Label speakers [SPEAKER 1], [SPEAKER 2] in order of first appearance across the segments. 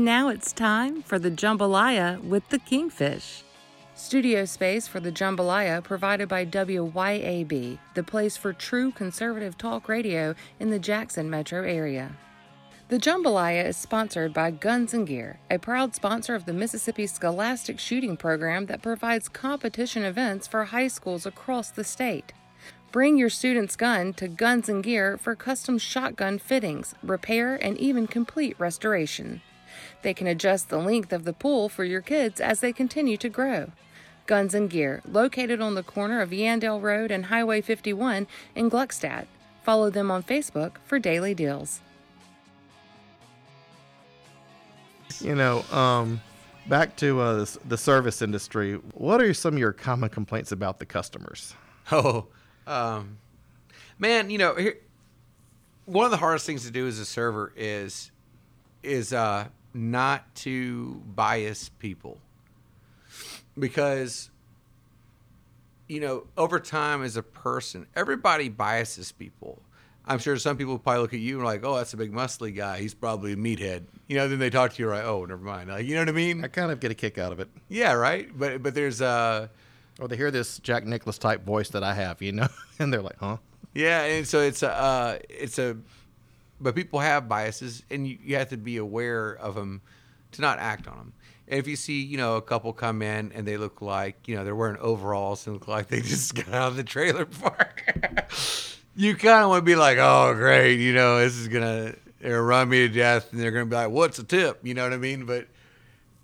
[SPEAKER 1] Now it's time for the Jambalaya with the Kingfish. Studio space for the Jambalaya provided by WYAB, the place for true conservative talk radio in the Jackson metro area. The Jambalaya is sponsored by Guns and Gear, a proud sponsor of the Mississippi Scholastic Shooting Program that provides competition events for high schools across the state. Bring your student's gun to Guns and Gear for custom shotgun fittings, repair, and even complete restoration. They can adjust the length of the pool for your kids as they continue to grow. Guns and Gear, located on the corner of Yandell Road and Highway 51 in Gluckstadt. Follow them on Facebook for daily deals.
[SPEAKER 2] You know, um, back to uh, the, the service industry. What are some of your common complaints about the customers?
[SPEAKER 3] Oh, um, man, you know, here, one of the hardest things to do as a server is is uh, not to bias people. Because you know over time as a person everybody biases people. I'm sure some people probably look at you and like oh that's a big muscly guy. He's probably a meathead. You know then they talk to you like oh never mind. Like you know what i mean?
[SPEAKER 2] I kind of get a kick out of it.
[SPEAKER 3] yeah right? But but there's uh
[SPEAKER 2] Or they hear this Jack Nicholson type voice that I have, you know, and they're like, huh?
[SPEAKER 3] Yeah, and so it's a uh, it's a, but people have biases, and you, you have to be aware of them to not act on them. And if you see, you know, a couple come in and they look like, you know, they're wearing overalls and look like they just got out of the trailer park, you kind of want to be like, oh, great, you know, this is gonna they're run me to death, and they're gonna be like, what's a tip? You know what I mean? But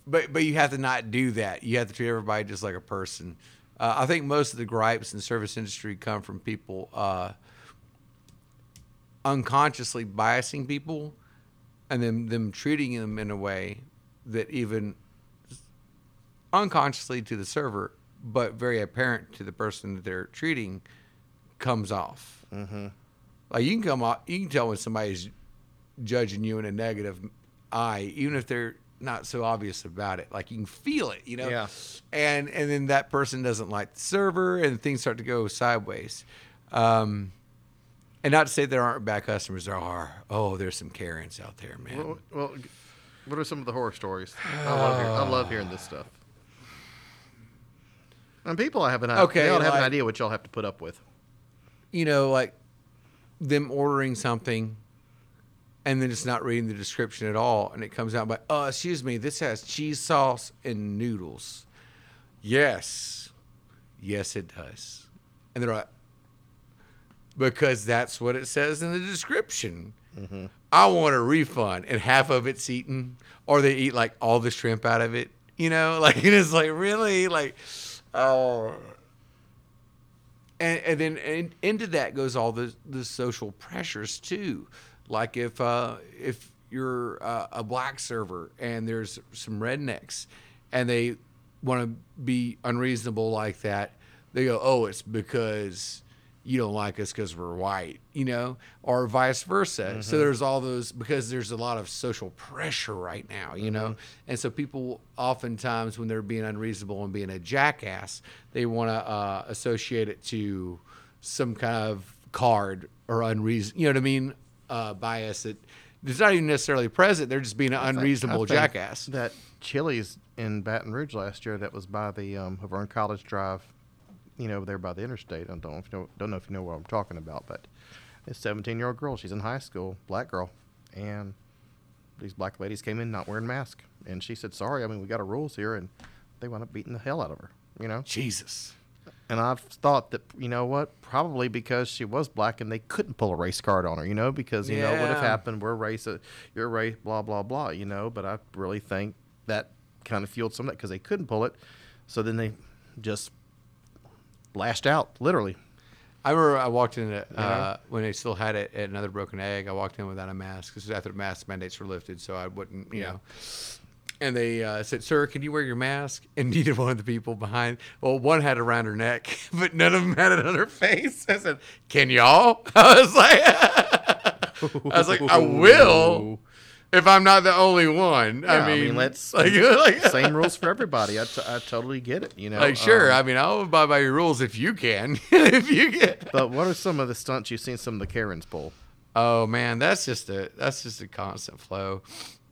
[SPEAKER 3] but but you have to not do that. You have to treat everybody just like a person. Uh, I think most of the gripes in the service industry come from people uh, unconsciously biasing people, and then them treating them in a way that even unconsciously to the server, but very apparent to the person that they're treating, comes off. Mm-hmm. Like you can come off, you can tell when somebody's judging you in a negative eye, even if they're not so obvious about it. Like you can feel it, you know.
[SPEAKER 2] Yeah.
[SPEAKER 3] And and then that person doesn't like the server, and things start to go sideways. Um, and not to say there aren't bad customers. There are. Oh, there's some Karens out there, man.
[SPEAKER 2] Well, well, what are some of the horror stories? I love, hearing, I love hearing this stuff. And people I have an idea.
[SPEAKER 3] Okay,
[SPEAKER 2] they all have an idea what y'all have to put up with.
[SPEAKER 3] you know, like them ordering something and then just not reading the description at all, and it comes out by, oh, excuse me, this has cheese sauce and noodles. Yes, yes, it does. And they're like, because that's what it says in the description. I want a refund, and half of it's eaten, or they eat like all the shrimp out of it. You know, like it is like really like, oh and, and then and into that goes all the the social pressures too like if uh if you're uh, a black server and there's some rednecks and they want to be unreasonable like that they go oh it's because you don't like us because we're white you know or vice versa. So there's all those because there's a lot of social pressure right now you know? And so people oftentimes when they're being unreasonable and being a jackass they want to uh, associate it to some kind of card or unreason you know what i mean? Uh, bias that it's not even necessarily present they're just being an unreasonable
[SPEAKER 2] think
[SPEAKER 3] jackass.
[SPEAKER 2] That Chili's in Baton Rouge last year that was by the um, over on College Drive, you know, there by the interstate. I don't know if you know, don't know if you know what I'm talking about, but this 17 year old girl, she's in high school, black girl, and these black ladies came in not wearing masks, and she said, "Sorry, I mean we got our rules here," and they wound up beating the hell out of her, you know.
[SPEAKER 3] jesus
[SPEAKER 2] And I've thought that you know what, probably because she was black and they couldn't pull a race card on her, you know, because you know what have happened. We're race, you're race, blah blah blah, you know. But I really think that kind of fueled some of that because they couldn't pull it, so then they just lashed out, literally.
[SPEAKER 3] I remember I walked in at, uh, when they still had it at Another Broken Egg. I walked in without a mask because after the mask mandates were lifted, so I wouldn't, you know. And they uh, said, "Sir, can you wear your mask?" And neither one of the people behind, well, one had it around her neck, but none of them had it on her face. I said, "Can y'all?" I was like, I was like, "I will." If I'm not the only one,
[SPEAKER 2] Yeah,
[SPEAKER 3] I
[SPEAKER 2] I
[SPEAKER 3] mean,
[SPEAKER 2] mean, let's-
[SPEAKER 3] like, like
[SPEAKER 2] Same rules for everybody. I, t- I totally get it, you know.
[SPEAKER 3] like sure.
[SPEAKER 2] um,
[SPEAKER 3] I mean, I'll abide by your rules if you can. if you can.
[SPEAKER 2] but what are some of the stunts you've seen some of the Karens pull?
[SPEAKER 3] Oh man, that's just a that's just a constant flow.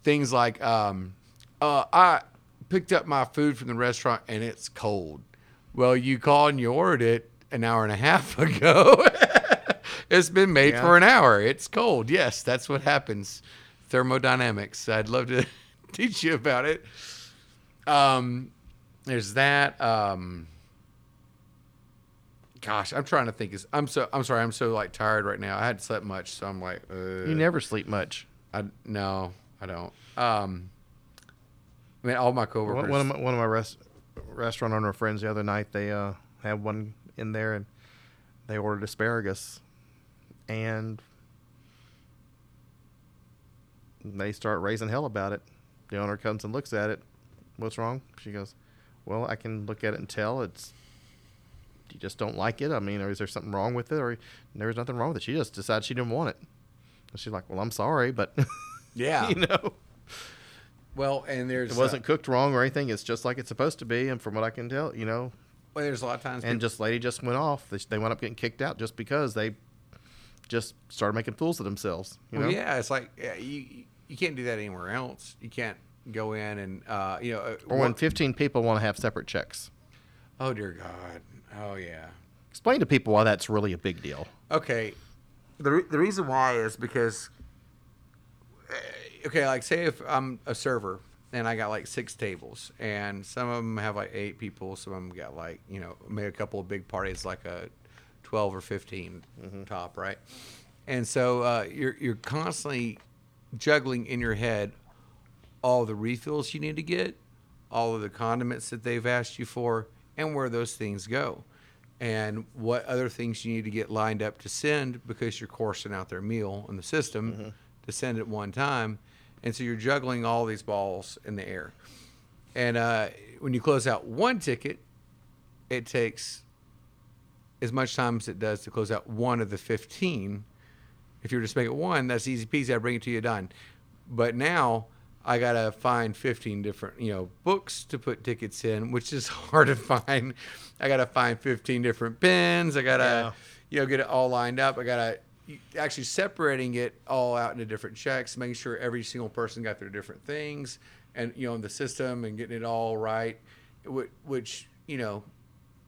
[SPEAKER 3] things like, um, uh, I picked up my food from the restaurant and it's cold. Well, you called and you ordered it an hour and a half ago. it's been made
[SPEAKER 2] Yeah.
[SPEAKER 3] for an hour. It's cold. Yes, that's what happens. Thermodynamics. I'd love to teach you about it. Um, there's that. Um, gosh, I'm trying to think. Is I'm so I'm sorry. I'm so like tired right now. I hadn't slept much, so I'm like, uh,
[SPEAKER 2] You never sleep much.
[SPEAKER 3] I no, I don't. Um, I mean, all my coworkers.
[SPEAKER 2] One, one of my, one of my rest, restaurant owner friends the other night, they uh, had one in there and they ordered asparagus, and they start raising hell about it. The owner comes and looks at it. What's wrong? She goes, "Well, I can look at it and tell it's." You just don't like it. I mean, or is there something wrong with it? Or there's nothing wrong with it. She just decided she didn't want it. And she's like, "Well, I'm sorry, but
[SPEAKER 3] yeah.
[SPEAKER 2] you know."
[SPEAKER 3] well, and there's
[SPEAKER 2] It wasn't cooked wrong or anything. It's just like it's supposed to be. And from what I can tell, you know,
[SPEAKER 3] Uh, well, there's a lot of times.
[SPEAKER 2] and
[SPEAKER 3] people-
[SPEAKER 2] just lady just went off. They, they wound up getting kicked out just because they just started making fools of themselves. You know,
[SPEAKER 3] well, yeah, it's like yeah, you you can't do that anywhere else. You can't go in and uh, you know. uh,
[SPEAKER 2] or when 15 people want to have separate checks.
[SPEAKER 3] oh dear God. Oh yeah.
[SPEAKER 2] Explain to people why that's really a big deal.
[SPEAKER 3] Okay. The, re- the reason why is because, uh, okay, like say if I'm a server and I got like six tables and some of them have like eight people, some of them got like, you know, made a couple of big parties like a 12 or 15 top, right? And so uh, you're, you're constantly juggling in your head all the refills you need to get, all of the condiments that they've asked you for, and where those things go, and what other things you need to get lined up to send because you're coursing out their meal in the system to send at one time. And so you're juggling all these balls in the air. And uh, when you close out one ticket, it takes as much time as it does to close out one of the 15 if you were just make it one, that's easy peasy. I bring it to you done. But now I gotta find 15 different, you know, books to put tickets in, which is hard to find. I gotta find 15 different pins. I gotta,
[SPEAKER 2] Yeah.
[SPEAKER 3] you know, get it all lined up. I gotta actually separating it all out into different checks, making sure every single person got their different things, and you know, in the system and getting it all right. Which you know,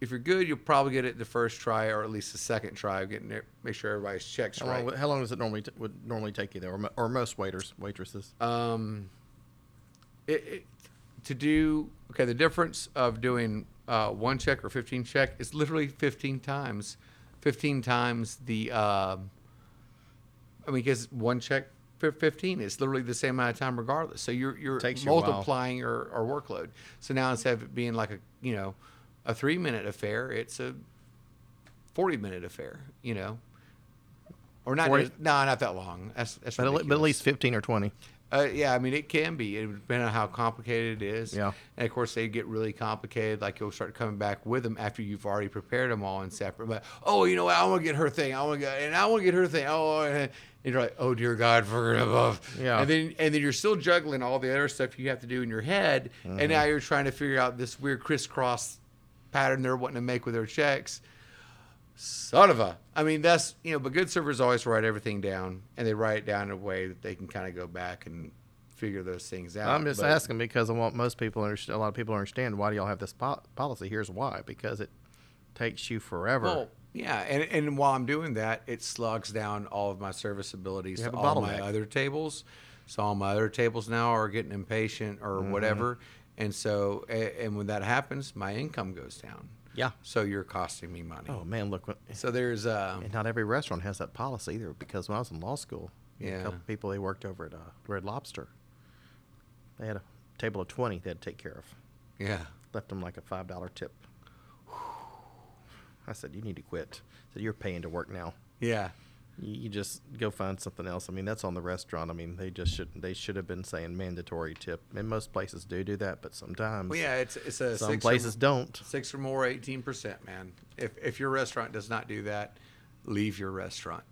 [SPEAKER 3] if you're good, you'll probably get it the first try or at least the second try of getting it. Make sure everybody's checks
[SPEAKER 2] How,
[SPEAKER 3] right.
[SPEAKER 2] long, how long does it normally t- would normally take you there, or, or most waiters waitresses?
[SPEAKER 3] um, it, it, to do okay the difference of doing uh, one check or 15 check is literally 15 times 15 times the um i mean because one check for 15 is literally the same amount of time regardless so you're you're
[SPEAKER 2] Takes you
[SPEAKER 3] multiplying your, our workload so now instead of it being like a you know a three minute affair it's a 40 minute affair you know or not
[SPEAKER 2] 40?
[SPEAKER 3] no not that long that's that's
[SPEAKER 2] But at, but at least 15 or 20.
[SPEAKER 3] Uh, yeah, I mean it can be. It depends on how complicated it is.
[SPEAKER 2] Yeah.
[SPEAKER 3] And of course they get really complicated. Like you'll start coming back with them after you've already prepared them all in separate. But oh, you know what? I want to get her thing. I want to get and I want to get her thing. Oh, and you're like, oh dear God, for above.
[SPEAKER 2] Yeah.
[SPEAKER 3] And then and then you're still juggling all the other stuff you have to do in your head,
[SPEAKER 2] Mm-hmm.
[SPEAKER 3] and now you're trying to figure out this weird crisscross pattern they're wanting to make with their checks. Son of a. I mean, that's, you know, but good servers always write everything down and they write it down in a way that they can kind of go back and figure those things out.
[SPEAKER 2] I'm just
[SPEAKER 3] But-
[SPEAKER 2] asking because I want most people, understand, a lot of people understand why do y'all have this po- policy. Here's why: because it takes you forever.
[SPEAKER 3] Well, yeah. And, and while I'm doing that, it slugs down all of my service abilities to all my
[SPEAKER 2] bottleneck.
[SPEAKER 3] other tables. So all my other tables now are getting impatient or
[SPEAKER 2] Mm-hmm.
[SPEAKER 3] whatever. And so, and when that happens, my income goes down.
[SPEAKER 2] yeah.
[SPEAKER 3] So you're costing me money.
[SPEAKER 2] Oh man, look. What,
[SPEAKER 3] So there's, uh,
[SPEAKER 2] and not every restaurant has that policy either. Because when I was in law school, yeah.
[SPEAKER 3] Yeah.
[SPEAKER 2] a couple people they worked over at uh, Red Lobster. They had a table of 20 they had to take care of.
[SPEAKER 3] yeah.
[SPEAKER 2] Left them like a five dollar tip. I said, "You need to quit." I said, "You're paying to work now.
[SPEAKER 3] Yeah.
[SPEAKER 2] You, just go find something else." I mean, that's on the restaurant. I mean, they just should they should have been saying mandatory tip. And most places do do that, but sometimes
[SPEAKER 3] Well, yeah, it's, it's a
[SPEAKER 2] some
[SPEAKER 3] six or-
[SPEAKER 2] places don't.
[SPEAKER 3] Six or more, eighteen percent, man. If if your restaurant does not do that, leave your restaurant.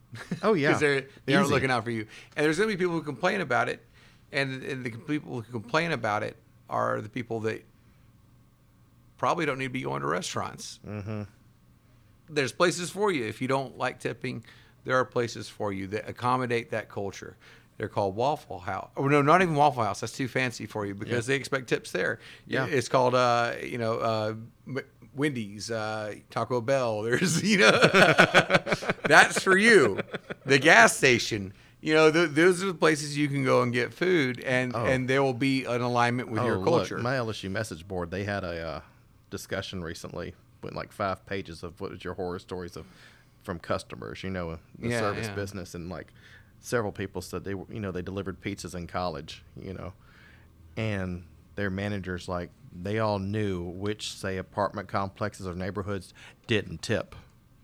[SPEAKER 2] Oh, yeah.
[SPEAKER 3] because they're they aren't looking out for you. And there's gonna be people who complain about it, and, and the people who complain about it are the people that probably don't need to be going to restaurants.
[SPEAKER 2] Mm-hmm.
[SPEAKER 3] There's places for you if you don't like tipping. There are places for you that accommodate that culture. They're called Waffle House. Oh no, not even Waffle House. That's too fancy for you because they expect tips there.
[SPEAKER 2] Yeah.
[SPEAKER 3] it's called uh, you know uh, Wendy's, uh, Taco Bell. There's you know that's for you. The gas station. You know, th- those are the places you can go and get food, and
[SPEAKER 2] Oh.
[SPEAKER 3] and there will be an alignment with your
[SPEAKER 2] look,
[SPEAKER 3] culture.
[SPEAKER 2] my LSU message board, they had a uh, discussion recently with like five pages of what was your horror stories of from customers, you know, the
[SPEAKER 3] Yeah,
[SPEAKER 2] service
[SPEAKER 3] yeah.
[SPEAKER 2] business, and like several people said they were, you know, they delivered pizzas in college, you know, and their managers like they all knew which say apartment complexes or neighborhoods didn't tip,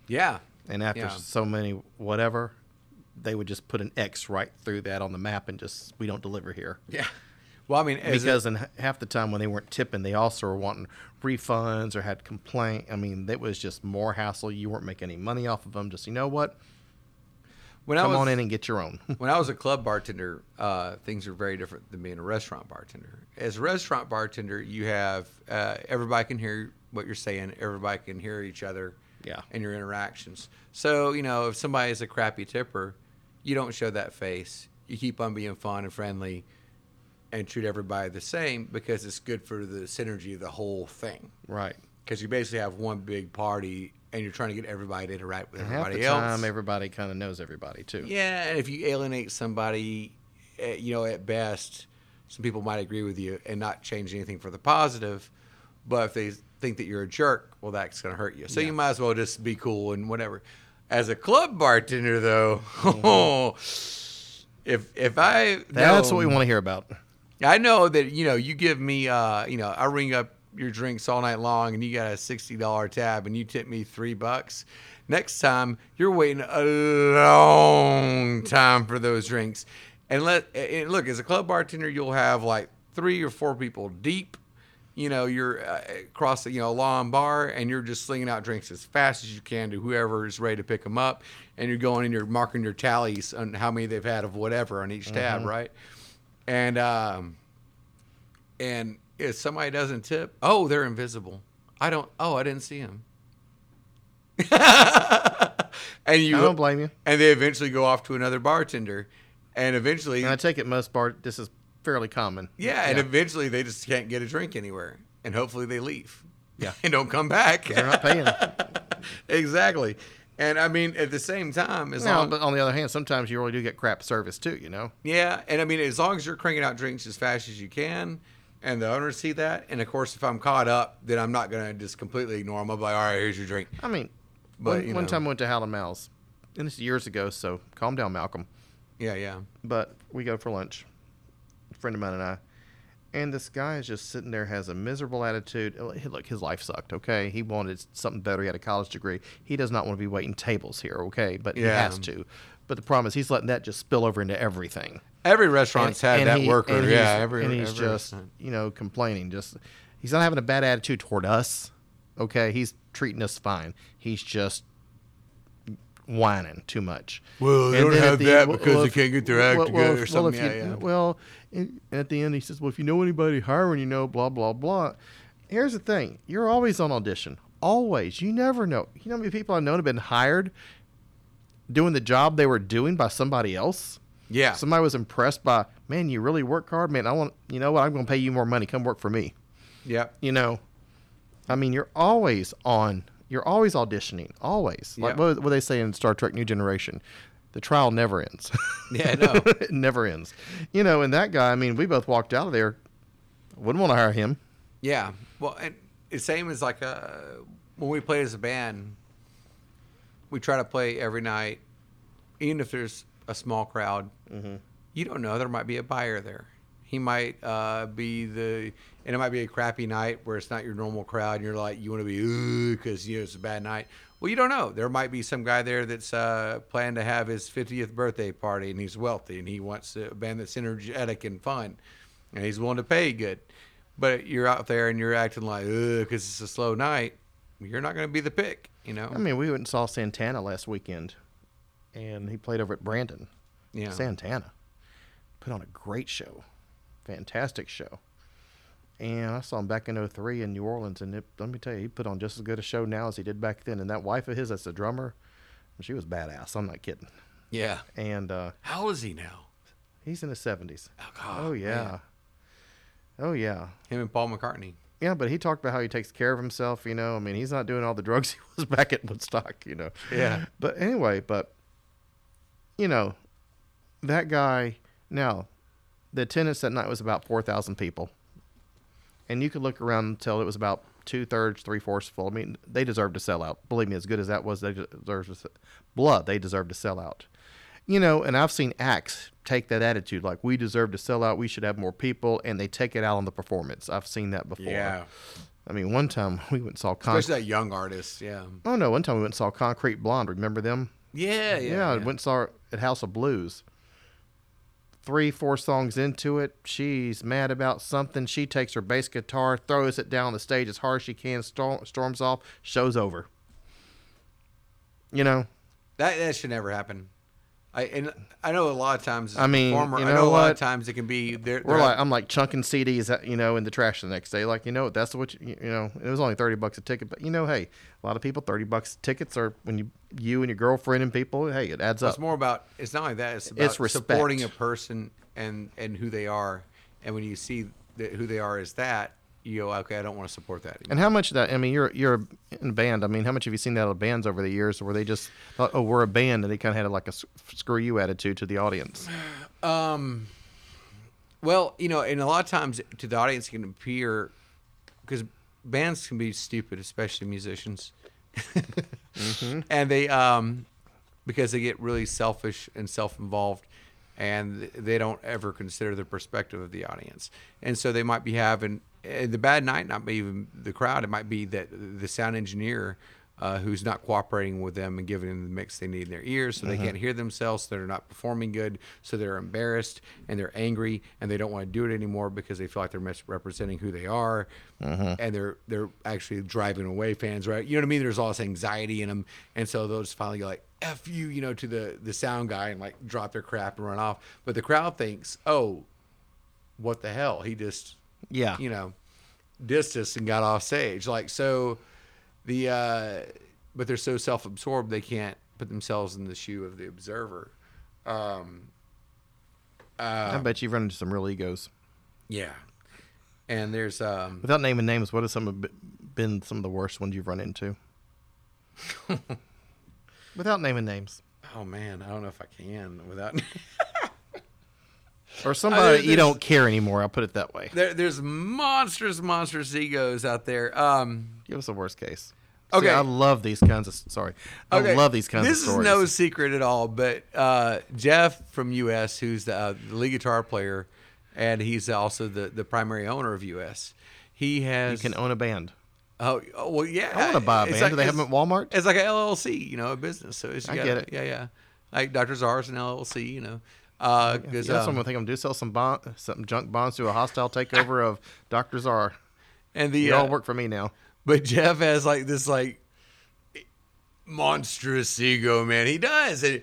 [SPEAKER 3] yeah,
[SPEAKER 2] and after
[SPEAKER 3] Yeah.
[SPEAKER 2] so many whatever. They would just put an X right through that on the map and just we don't deliver here.
[SPEAKER 3] yeah. Well, I mean,
[SPEAKER 2] because in half the time when they weren't tipping, they also were wanting refunds or had complaint. I mean, it was just more hassle. You weren't making any money off of them. Just you know what?
[SPEAKER 3] when
[SPEAKER 2] Come
[SPEAKER 3] I was,
[SPEAKER 2] on in and get your own.
[SPEAKER 3] when I was a club bartender, uh, things are very different than being a restaurant bartender. As a restaurant bartender, you have uh, everybody can hear what you're saying, everybody can hear each other,
[SPEAKER 2] Yeah.
[SPEAKER 3] and your interactions. So you know, if somebody is a crappy tipper, you don't show that face. You keep on being fun and friendly, and treat everybody the same because it's good for the synergy of the whole thing.
[SPEAKER 2] right.
[SPEAKER 3] Because you basically have one big party, and you're trying to get everybody to interact with
[SPEAKER 2] And half
[SPEAKER 3] everybody
[SPEAKER 2] the
[SPEAKER 3] else.
[SPEAKER 2] time, everybody kind of knows everybody too.
[SPEAKER 3] Yeah, and if you alienate somebody, eh, you know, at best, some people might agree with you and not change anything for the positive. But if they think that you're a jerk, well, that's going to hurt you. So you might as well just be cool and whatever. As a club bartender, though, if if I
[SPEAKER 2] That's what we want to hear about.
[SPEAKER 3] I know that you know you give me uh you know I ring up your drinks all night long and you got a sixty dollar tab and you tip me three bucks. Next time you're waiting a long time for those drinks. And let and look as a club bartender you'll have like three or four people deep. You know you're uh, across the you know a long bar and you're just slinging out drinks as fast as you can to whoever is ready to pick them up. And you're going and you're marking your tallies on how many they've had of whatever on each tab, right? And um, and if somebody doesn't tip, oh, they're invisible. I don't. Oh, I didn't see him. and you
[SPEAKER 2] I don't blame you.
[SPEAKER 3] and they eventually go off to another bartender, and eventually,
[SPEAKER 2] And I take it most bar. This is fairly common.
[SPEAKER 3] yeah, and eventually they just can't get a drink anywhere, and hopefully they leave.
[SPEAKER 2] Yeah.
[SPEAKER 3] and don't come back.
[SPEAKER 2] they're not paying.
[SPEAKER 3] exactly. And I mean, at the same time, as
[SPEAKER 2] no,
[SPEAKER 3] long
[SPEAKER 2] but on the other hand, sometimes you really do get crap service too. You know.
[SPEAKER 3] Yeah, and I mean, as long as you're cranking out drinks as fast as you can, and the owners see that, and of course, if I'm caught up, then I'm not gonna just completely ignore them. I'll be like, all right, here's your drink.
[SPEAKER 2] I mean,
[SPEAKER 3] But,
[SPEAKER 2] one,
[SPEAKER 3] you
[SPEAKER 2] one time I went to Hal & Mal's, and this is years ago. So calm down, Malcolm.
[SPEAKER 3] Yeah, yeah,
[SPEAKER 2] But we go for lunch, a friend of mine and I, and this guy is just sitting there, has a miserable attitude. Look, his life sucked. Okay, he wanted something better. He had a college degree. He does not want to be waiting tables here. Okay, but he has to. But the problem is, he's letting that just spill over into everything.
[SPEAKER 3] Every restaurant's had that
[SPEAKER 2] he-
[SPEAKER 3] worker.
[SPEAKER 2] and
[SPEAKER 3] yeah, every
[SPEAKER 2] and he's
[SPEAKER 3] every
[SPEAKER 2] just
[SPEAKER 3] restaurant.
[SPEAKER 2] you know complaining. Just he's not having a bad attitude toward us. Okay, he's treating us fine. He's just whining too much.
[SPEAKER 3] Well, they
[SPEAKER 2] And
[SPEAKER 3] don't have
[SPEAKER 2] the-
[SPEAKER 3] that
[SPEAKER 2] well,
[SPEAKER 3] because
[SPEAKER 2] well,
[SPEAKER 3] they can't get their act
[SPEAKER 2] well,
[SPEAKER 3] together
[SPEAKER 2] well,
[SPEAKER 3] or something.
[SPEAKER 2] Well,
[SPEAKER 3] yeah,
[SPEAKER 2] you,
[SPEAKER 3] yeah.
[SPEAKER 2] well, and at the end he says, "Well, if you know anybody hiring, you know, blah blah blah." Here's the thing: you're always on audition. Always. You never know. You know how many people I've known have been hired doing the job they were doing by somebody else.
[SPEAKER 3] yeah,
[SPEAKER 2] Somebody was impressed by, man, you really work hard, man. I want, you know what? I'm going to pay you more money. Come work for me.
[SPEAKER 3] yep.
[SPEAKER 2] You know, I mean, you're always on. You're always auditioning. Always. Like
[SPEAKER 3] Yeah.
[SPEAKER 2] what, what they say in Star Trek: New Generation, the trial never ends.
[SPEAKER 3] Yeah, I know.
[SPEAKER 2] it never ends. You know, and that guy. I mean, we both walked out of there. Wouldn't want to hire him.
[SPEAKER 3] Yeah. Well, and it's same as like uh, when we play as a band, we try to play every night, even if there's a small crowd. You don't know there might be a buyer there. He might uh, be the, and it might be a crappy night where it's not your normal crowd, and you're like you want to be because you know it's a bad night. Well, you don't know. There might be some guy there that's uh, planning to have his 50th birthday party, and he's wealthy, and he wants a band that's energetic and fun, and he's willing to pay good. But you're out there and you're acting like, because it's a slow night. You're not going to be the pick, you know?
[SPEAKER 2] I mean, we went and saw Santana last weekend, and he played over at Brandon.
[SPEAKER 3] yeah.
[SPEAKER 2] Santana put on a great show, fantastic show. And I saw him back in 03 in New Orleans, and it, let me tell you, he put on just as good a show now as he did back then. And that wife of his, that's the drummer, she was badass. I'm not kidding.
[SPEAKER 3] Yeah.
[SPEAKER 2] And uh,
[SPEAKER 3] How old is he now?
[SPEAKER 2] He's in his seventies.
[SPEAKER 3] Oh, God,
[SPEAKER 2] Oh yeah.
[SPEAKER 3] man.
[SPEAKER 2] Oh yeah.
[SPEAKER 3] Him and Paul McCartney.
[SPEAKER 2] Yeah, but he talked about how he takes care of himself. You know, I mean, he's not doing all the drugs he was back at Woodstock. You know.
[SPEAKER 3] Yeah.
[SPEAKER 2] But anyway, but you know, that guy. Now, the attendance that night was about four thousand people, and you could look around until it was about two thirds, three fourths full. I mean, they deserve to sell out. Believe me, as good as that was, they deserve to, blood. They deserve to sell out. You know, and I've seen acts take that attitude, like we deserve to sell out. We should have more people, and they take it out on the performance. I've seen that before.
[SPEAKER 3] Yeah.
[SPEAKER 2] I mean, one time we went and saw Concrete.
[SPEAKER 3] Especially that young artist. Yeah.
[SPEAKER 2] Oh no, one time we went and saw Concrete Blonde. Remember them?
[SPEAKER 3] Yeah. Yeah.
[SPEAKER 2] Yeah, I went and saw at House of Blues. Three, four songs into it, she's mad about something. She takes her bass guitar, throws it down the stage as hard as she can, storm, storms off, show's over. You know,
[SPEAKER 3] That that should never happen. I and I know a lot of times.
[SPEAKER 2] I
[SPEAKER 3] a
[SPEAKER 2] mean,
[SPEAKER 3] performer,
[SPEAKER 2] you
[SPEAKER 3] I
[SPEAKER 2] know
[SPEAKER 3] know a lot
[SPEAKER 2] what?
[SPEAKER 3] of times it can be. They're,
[SPEAKER 2] we're
[SPEAKER 3] they're-
[SPEAKER 2] like, I'm like chunking CDs, uh, you know, in the trash the next day. Like, you know, that's what you, you know. It was only thirty bucks a ticket, but you know, hey, a lot of people thirty bucks tickets are when you you and your girlfriend and people, hey, it adds
[SPEAKER 3] It's
[SPEAKER 2] up.
[SPEAKER 3] It's more about. It's not like that. It's about
[SPEAKER 2] It's respect.
[SPEAKER 3] supporting a person and and who they are. And when you see that who they are as that, you go, okay, I don't want to support that. Anymore.
[SPEAKER 2] And how much of that? I mean, you're you're in a band. I mean, how much have you seen that of bands over the years, where they just thought, "Oh, we're a band," and they kind of had like a screw you attitude to the audience?
[SPEAKER 3] Um, well, you know, and a lot of times to the audience it can appear because bands can be stupid, especially musicians, and they um because they get really selfish and self-involved, and they don't ever consider the perspective of the audience, and so they might be having Eh, the bad night, not be even the crowd. It might be that the sound engineer uh, who's not cooperating with them and giving them the mix they need in their ears so they uh-huh. can't hear themselves so they're not performing good so they're embarrassed and they're angry and they don't want to do it anymore because they feel like they're misrepresenting who they are. Uh-huh. And they're they're actually driving away fans right? You know what i mean? There's all this anxiety in them and so they'll just finally go like f you you know to the the sound guy and like drop their crap and run off. But the crowd thinks oh what the hell? He just
[SPEAKER 2] Yeah,
[SPEAKER 3] you know, us and got off stage. Like so, the uh, but they're so self-absorbed they can't put themselves in the shoe of the observer. Um,
[SPEAKER 2] I
[SPEAKER 3] uh,
[SPEAKER 2] bet you've run into some real egos.
[SPEAKER 3] yeah, and there's um,
[SPEAKER 2] Without naming names, what have some have been some of the worst ones you've run into? Without naming names,
[SPEAKER 3] oh man, I don't know if I can without.
[SPEAKER 2] or somebody you don't care anymore. I'll put it that way.
[SPEAKER 3] there, there's monstrous, monstrous egos out there. Um,
[SPEAKER 2] Give us a worst case.
[SPEAKER 3] Okay.
[SPEAKER 2] See, I love these kinds of. Sorry, I
[SPEAKER 3] Okay,
[SPEAKER 2] love these kinds
[SPEAKER 3] this
[SPEAKER 2] of stories.
[SPEAKER 3] This is no secret at all, but uh, Jeff from US, who's the, uh, the lead guitar player, and he's also the, the primary owner of US. He
[SPEAKER 2] you
[SPEAKER 3] has.
[SPEAKER 2] can own a band.
[SPEAKER 3] oh, oh, well, yeah.
[SPEAKER 2] I want to buy a band.
[SPEAKER 3] like-
[SPEAKER 2] Do they have them at Walmart?
[SPEAKER 3] It's like a LLC, you know, a business. So it's, you
[SPEAKER 2] I
[SPEAKER 3] gotta-
[SPEAKER 2] get it.
[SPEAKER 3] Yeah, yeah. Like Dr. Czar's an LLC, you know. Uh,
[SPEAKER 2] Yeah, that's
[SPEAKER 3] um,
[SPEAKER 2] what I'm thinking. I'm do sell some bond, some junk bonds to a hostile takeover of Doctor Czar.
[SPEAKER 3] and the uh,
[SPEAKER 2] all work for me now.
[SPEAKER 3] But Jeff has like this like monstrous ego, man. He does. And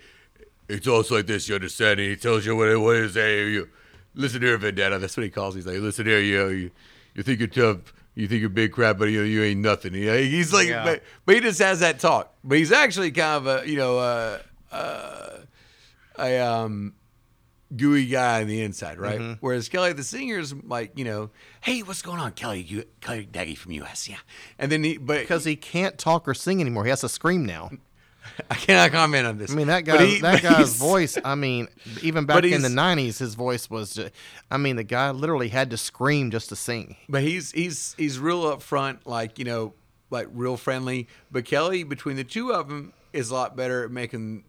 [SPEAKER 3] he talks like this, you understand? And he tells you what it what is. Hey, you listen here, Vendetta. That's what he calls. He's like, listen here, you you, you think you're tough. You think you're big crap, but you, you ain't nothing. You know, he's like,
[SPEAKER 2] Yeah.
[SPEAKER 3] but, but he just has that talk. But he's actually kind of a, you know, uh, uh, a um, gooey guy on the inside, right?
[SPEAKER 2] Mm-hmm.
[SPEAKER 3] Whereas Kelly, the singer is like, you know, hey, what's going on, Kelly? You, Kelly Daggy from US, yeah. And then he, but
[SPEAKER 2] Because he can't talk or sing anymore. He has to scream now.
[SPEAKER 3] I cannot comment on this.
[SPEAKER 2] I mean, that guy,
[SPEAKER 3] he-
[SPEAKER 2] that guy's voice. I mean, even back in the '90s, his voice was. Just, I mean, the guy literally had to scream just to sing.
[SPEAKER 3] But he's he's he's real upfront, like you know, like real friendly. But Kelly, between the two of them, is a lot better at making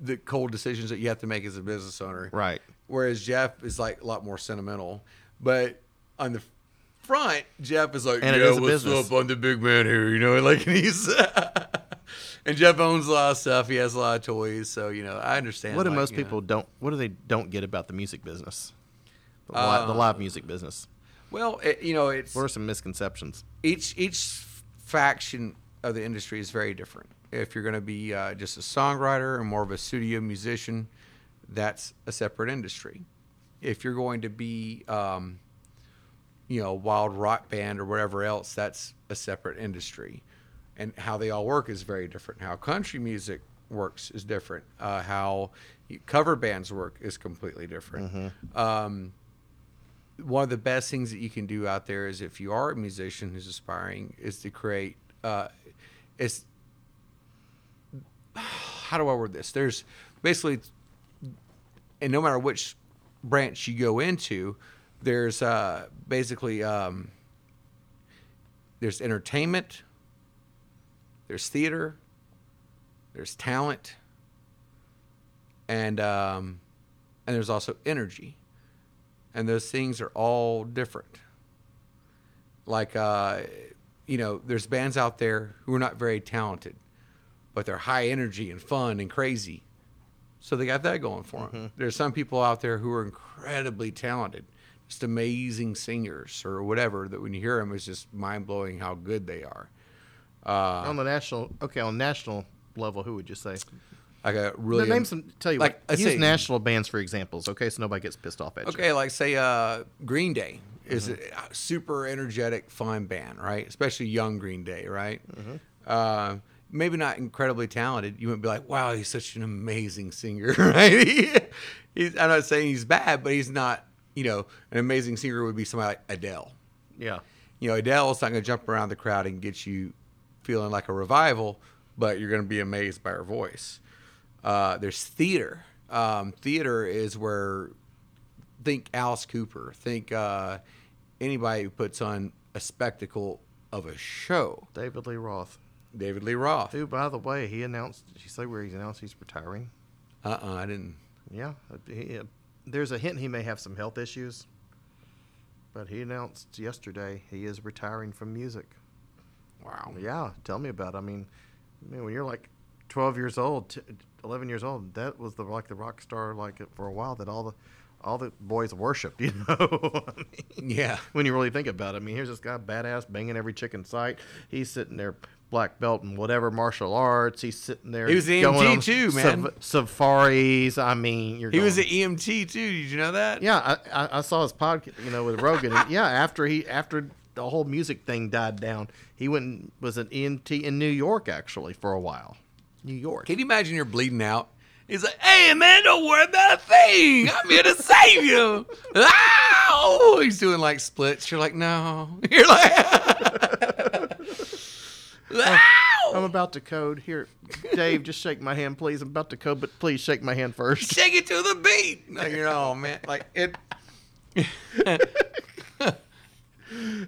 [SPEAKER 3] the, cold decisions that you have to make as a business owner.
[SPEAKER 2] Right.
[SPEAKER 3] Whereas Jeff is like a lot more sentimental. But on the front, Jeff is like,
[SPEAKER 2] And
[SPEAKER 3] yeah,
[SPEAKER 2] is
[SPEAKER 3] what's
[SPEAKER 2] business.
[SPEAKER 3] up? I'm the big man here, you know, like and he's. and Jeff owns a lot of stuff. He has a lot of toys, so you know, I understand.
[SPEAKER 2] What do most
[SPEAKER 3] you know.
[SPEAKER 2] people don't? What do they don't get about the music business? The, li- the
[SPEAKER 3] Uh,
[SPEAKER 2] live music business.
[SPEAKER 3] Well, it, you know, it's
[SPEAKER 2] What are some misconceptions?
[SPEAKER 3] each each faction of the industry is very different. If you're going to be uh, just a songwriter or more of a studio musician, that's a separate industry. If you're going to be, um, you know, a wild rock band or whatever else, that's a separate industry. And how they all work is very different. How country music works is different. Uh, how cover bands work is completely different. Um, one of the best things that you can do out there is if you are a musician who's aspiring is to create uh, is how do I word this? There's basically and no matter which branch you go into, there's uh, basically um, there's entertainment, there's theater, there's talent, and um, and there's also energy, and those things are all different. Like uh, you know, there's bands out there who are not very talented, but they're high energy and fun and crazy. So they got that going for them. There's some people out there who are incredibly talented, just amazing singers or whatever. That when you hear them, it's just mind blowing how good they are. Uh,
[SPEAKER 2] on the national, okay, on national level, who would you say?
[SPEAKER 3] I got really
[SPEAKER 2] name some. Tell you
[SPEAKER 3] like,
[SPEAKER 2] what. Use
[SPEAKER 3] say-
[SPEAKER 2] national bands for examples, okay? So nobody gets pissed off at you.
[SPEAKER 3] Okay, like say uh, Green Day is a super energetic, fun band, right? Especially young Green Day, right? Uh, maybe not incredibly talented. You wouldn't be like, "Wow, he's such an amazing singer," right? He- he's, I'm not saying he's bad, but he's not. You know, an amazing singer would be somebody like Adele.
[SPEAKER 2] Yeah.
[SPEAKER 3] You know, Adele's not going to jump around the crowd and get you feeling like a revival, but you're going to be amazed by her voice. Uh, there's theater. Um, theater is where think Alice Cooper, think uh, anybody who puts on a spectacle of a show.
[SPEAKER 2] David Lee Roth.
[SPEAKER 3] David Lee Roth.
[SPEAKER 2] Who, by the way, he announced. Did you say where he's announced he's retiring?
[SPEAKER 3] Uh uh I didn't.
[SPEAKER 2] Yeah. He, uh, there's a hint he may have some health issues, but he announced yesterday he is retiring from music.
[SPEAKER 3] Wow.
[SPEAKER 2] Yeah, tell me about. It. I mean, I mean, when you're like 12 years old, t- 11 years old, that was the like the rock star like for a while that all the all the boys worshipped. You know, I mean,
[SPEAKER 3] Yeah.
[SPEAKER 2] when you really think about it. I mean, here's this guy badass banging every chick in sight. He's sitting there black belt in whatever martial arts. He's sitting there.
[SPEAKER 3] He was the
[SPEAKER 2] going
[SPEAKER 3] EMT too, man.
[SPEAKER 2] safaris. I mean, you're
[SPEAKER 3] He was an EMT too. Did you know that?
[SPEAKER 2] yeah, I, I, I saw his podcast, you know, with Rogan. yeah, after he after the whole music thing died down, he went and was an EMT in New York actually for a while. New York.
[SPEAKER 3] Can you imagine you're bleeding out? He's like, "Hey man, don't worry about a thing. I'm here to save you." Ah! Ow! Oh, he's doing like splits. You're like, "No." You're like, "Ow!"
[SPEAKER 2] I'm about to code here, Dave. Just shake my hand, please. I'm about to code, but please shake my hand first.
[SPEAKER 3] Shake it to the beat. Like, you know, man, like it.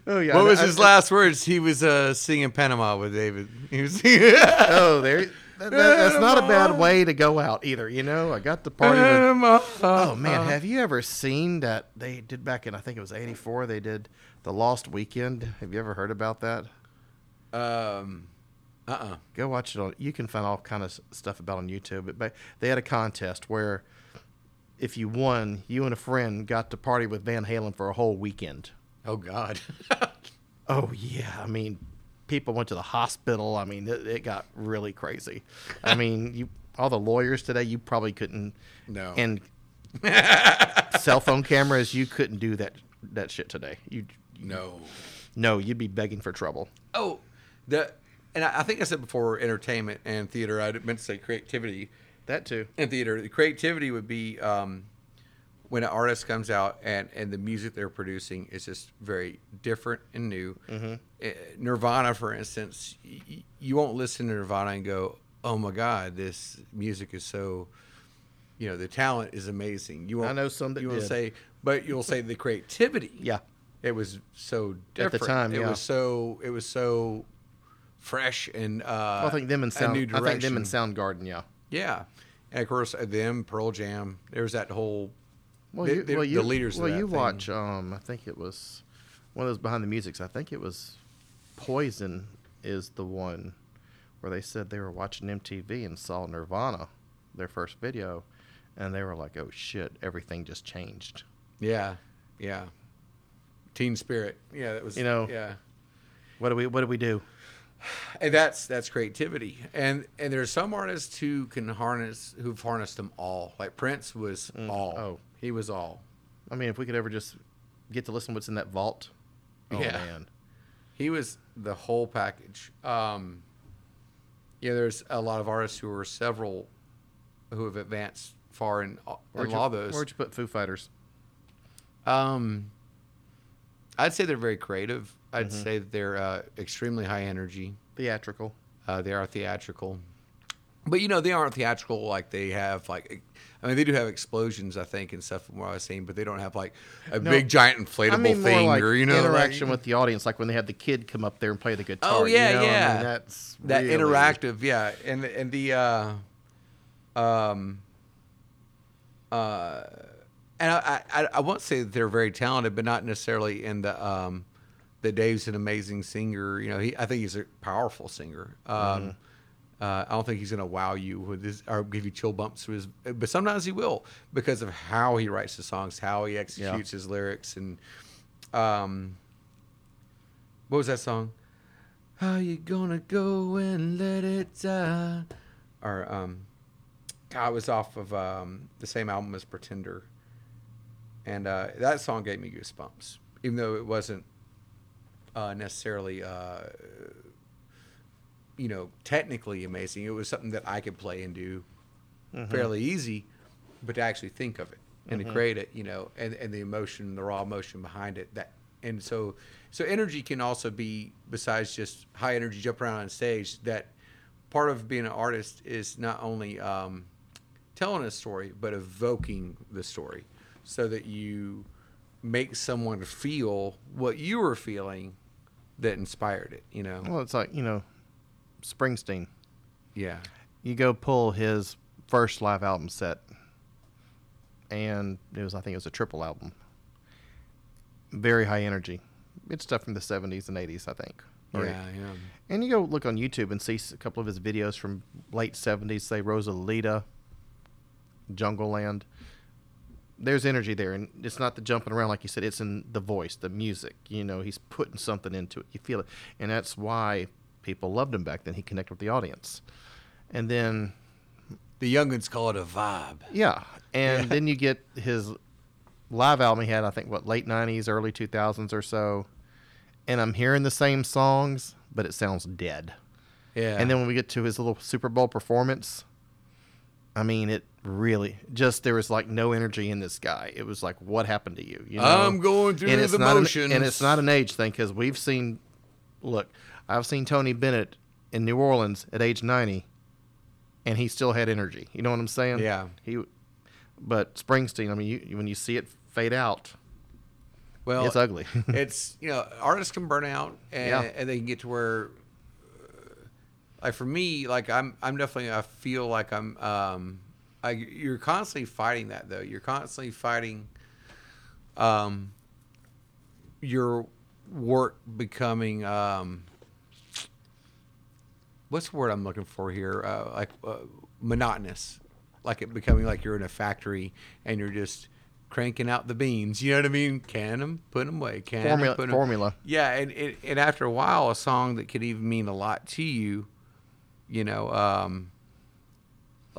[SPEAKER 2] Oh yeah.
[SPEAKER 3] What was
[SPEAKER 2] I-
[SPEAKER 3] his last words? He was uh, singing Panama with David. He was singing.
[SPEAKER 2] Oh, there. That, that- that's not a bad way to go out either. You know, I got the party. With, oh man, have you ever seen that they did back in? I think it was '84. They did the Lost Weekend. Have you ever heard about that?
[SPEAKER 3] Um, uh uh
[SPEAKER 2] Go watch it on. You can find all kind of stuff about it on YouTube. But ba- they had a contest where, if you won, you and a friend got to party with Van Halen for a whole weekend.
[SPEAKER 3] Oh God.
[SPEAKER 2] Oh yeah, I mean, people went to the hospital. I mean, it, it got really crazy. I mean, you all the lawyers today, you probably couldn't.
[SPEAKER 3] No.
[SPEAKER 2] And cell phone cameras, you couldn't do that that shit today. You
[SPEAKER 3] no.
[SPEAKER 2] no, you'd be begging for trouble.
[SPEAKER 3] Oh, the and I I think I said before entertainment and theater. I meant to say creativity
[SPEAKER 2] That too.
[SPEAKER 3] and theater. The creativity would be um, when an artist comes out and and the music they're producing is just very different and new.
[SPEAKER 2] Mm-hmm.
[SPEAKER 3] Eh, Nirvana, for instance, y- you won't listen to Nirvana and go, "Oh my God, this music is so." You know the talent is amazing. You won't,
[SPEAKER 2] I know some that
[SPEAKER 3] you will say, but you'll say the creativity.
[SPEAKER 2] Yeah.
[SPEAKER 3] it was so different At
[SPEAKER 2] the time,
[SPEAKER 3] it
[SPEAKER 2] yeah.
[SPEAKER 3] was so it was so fresh and uh,
[SPEAKER 2] I think them and Sound.
[SPEAKER 3] new
[SPEAKER 2] I think them
[SPEAKER 3] direction.
[SPEAKER 2] and Soundgarden. Yeah.
[SPEAKER 3] Yeah, and of course uh, them Pearl Jam. There's that whole.
[SPEAKER 2] Well,
[SPEAKER 3] they-
[SPEAKER 2] you, well,
[SPEAKER 3] the
[SPEAKER 2] you,
[SPEAKER 3] leaders of
[SPEAKER 2] Well, you
[SPEAKER 3] thing.
[SPEAKER 2] watch. Um, I think it was one of those behind the musics. I think it was Poison is the one where they said they were watching MTV and saw Nirvana, their first video, and they were like, "Oh shit, everything just changed."
[SPEAKER 3] Yeah, yeah. Teen Spirit. Yeah, that was.
[SPEAKER 2] You know-
[SPEAKER 3] Yeah,
[SPEAKER 2] What do we What do we do?
[SPEAKER 3] And that's that's creativity. And and there's some artists who can harness who've harnessed them all. Like Prince was all.
[SPEAKER 2] oh.
[SPEAKER 3] he was all.
[SPEAKER 2] I mean, if we could ever just get to listen to what's in that vault. Oh
[SPEAKER 3] Yeah.
[SPEAKER 2] man.
[SPEAKER 3] He was the whole package. Um, Yeah, there's a lot of artists who are several who have advanced far in, in
[SPEAKER 2] Where'd you,
[SPEAKER 3] lot those.
[SPEAKER 2] where'd you put Foo Fighters?
[SPEAKER 3] Um, I'd say they're very creative. I'd say they're uh, extremely high energy.
[SPEAKER 2] Theatrical.
[SPEAKER 3] Uh, they are theatrical, but you know they aren't theatrical like they have like. I mean, they do have explosions, I think, and stuff from what I was seeing, but they don't have like a
[SPEAKER 2] No,
[SPEAKER 3] big giant inflatable
[SPEAKER 2] I mean
[SPEAKER 3] thing
[SPEAKER 2] like
[SPEAKER 3] or you know
[SPEAKER 2] interaction
[SPEAKER 3] like,
[SPEAKER 2] with the audience, like when they had the kid come up there and play the guitar.
[SPEAKER 3] Oh yeah,
[SPEAKER 2] you know? I mean,
[SPEAKER 3] yeah.
[SPEAKER 2] that's
[SPEAKER 3] that
[SPEAKER 2] really-
[SPEAKER 3] interactive, yeah, and and the uh, um, uh, and I, I I won't say that they're very talented, but not necessarily in the um, that Dave's an amazing singer. You know, he I think he's a powerful singer. Um, uh, I don't think he's going to wow you with his or give you chill bumps with his, but sometimes he will because of how he writes the songs, how he executes his lyrics, and um, what was that song? How you gonna go and let it die? Or um, I was off of um, the same album as Pretender, and uh, that song gave me goosebumps, even though it wasn't uh, necessarily, uh, you know, technically amazing. It was something that I could play and do fairly easy, but to actually think of it and to create it, you know, and, and the emotion, the raw emotion behind it. That and so so energy can also be besides just high energy jump around on stage. That part of being an artist is not only um, telling a story, but evoking the story, so that you make someone feel what you were feeling that inspired it. You know,
[SPEAKER 2] Well, it's like you know, Springsteen.
[SPEAKER 3] yeah,
[SPEAKER 2] You go pull his first live album set, and it was I think it was a triple album. Very high energy. It's stuff from the '70s and '80s, I think. Or-
[SPEAKER 3] yeah, yeah.
[SPEAKER 2] And you go look on YouTube and see a couple of his videos from late '70s, say Rosalita, Jungleland. There's energy there, and it's not the jumping around like you said. It's in the voice, the music. You know, he's putting something into it. You feel it, and that's why people loved him back then. He connected with the audience, and then
[SPEAKER 3] The youngins call it a vibe.
[SPEAKER 2] yeah, and
[SPEAKER 3] Yeah.
[SPEAKER 2] then you get his live album he had, I think, what late '90s, early 2000s or so, and I'm hearing the same songs, but it sounds dead.
[SPEAKER 3] Yeah,
[SPEAKER 2] And then when we get to his little Super Bowl performance, I mean, it really just there was like no energy in this guy. It was like, what happened to you? You know,
[SPEAKER 3] I'm going through
[SPEAKER 2] and it's
[SPEAKER 3] the
[SPEAKER 2] not an-
[SPEAKER 3] motions.
[SPEAKER 2] and it's not an age thing because we've seen. Look, I've seen Tony Bennett in New Orleans at age 90, and he still had energy. You know what I'm saying?
[SPEAKER 3] Yeah.
[SPEAKER 2] He, but Springsteen, I mean, you, when you see it fade out,
[SPEAKER 3] well,
[SPEAKER 2] it's ugly.
[SPEAKER 3] it's you know artists can burn out and,
[SPEAKER 2] Yeah.
[SPEAKER 3] and they can get to where uh, like for me like i'm i'm definitely i feel like i'm um I, you're constantly fighting that though. You're constantly fighting um your work becoming um what's the word i'm looking for here? Uh, like uh, monotonous. Like it becoming like you're in a factory and you're just cranking out the beans. You know what i mean? Can them put them away can
[SPEAKER 2] Formula-
[SPEAKER 3] put 'em-
[SPEAKER 2] formula.
[SPEAKER 3] yeah and, and and after a while a song that could even mean a lot to you you know um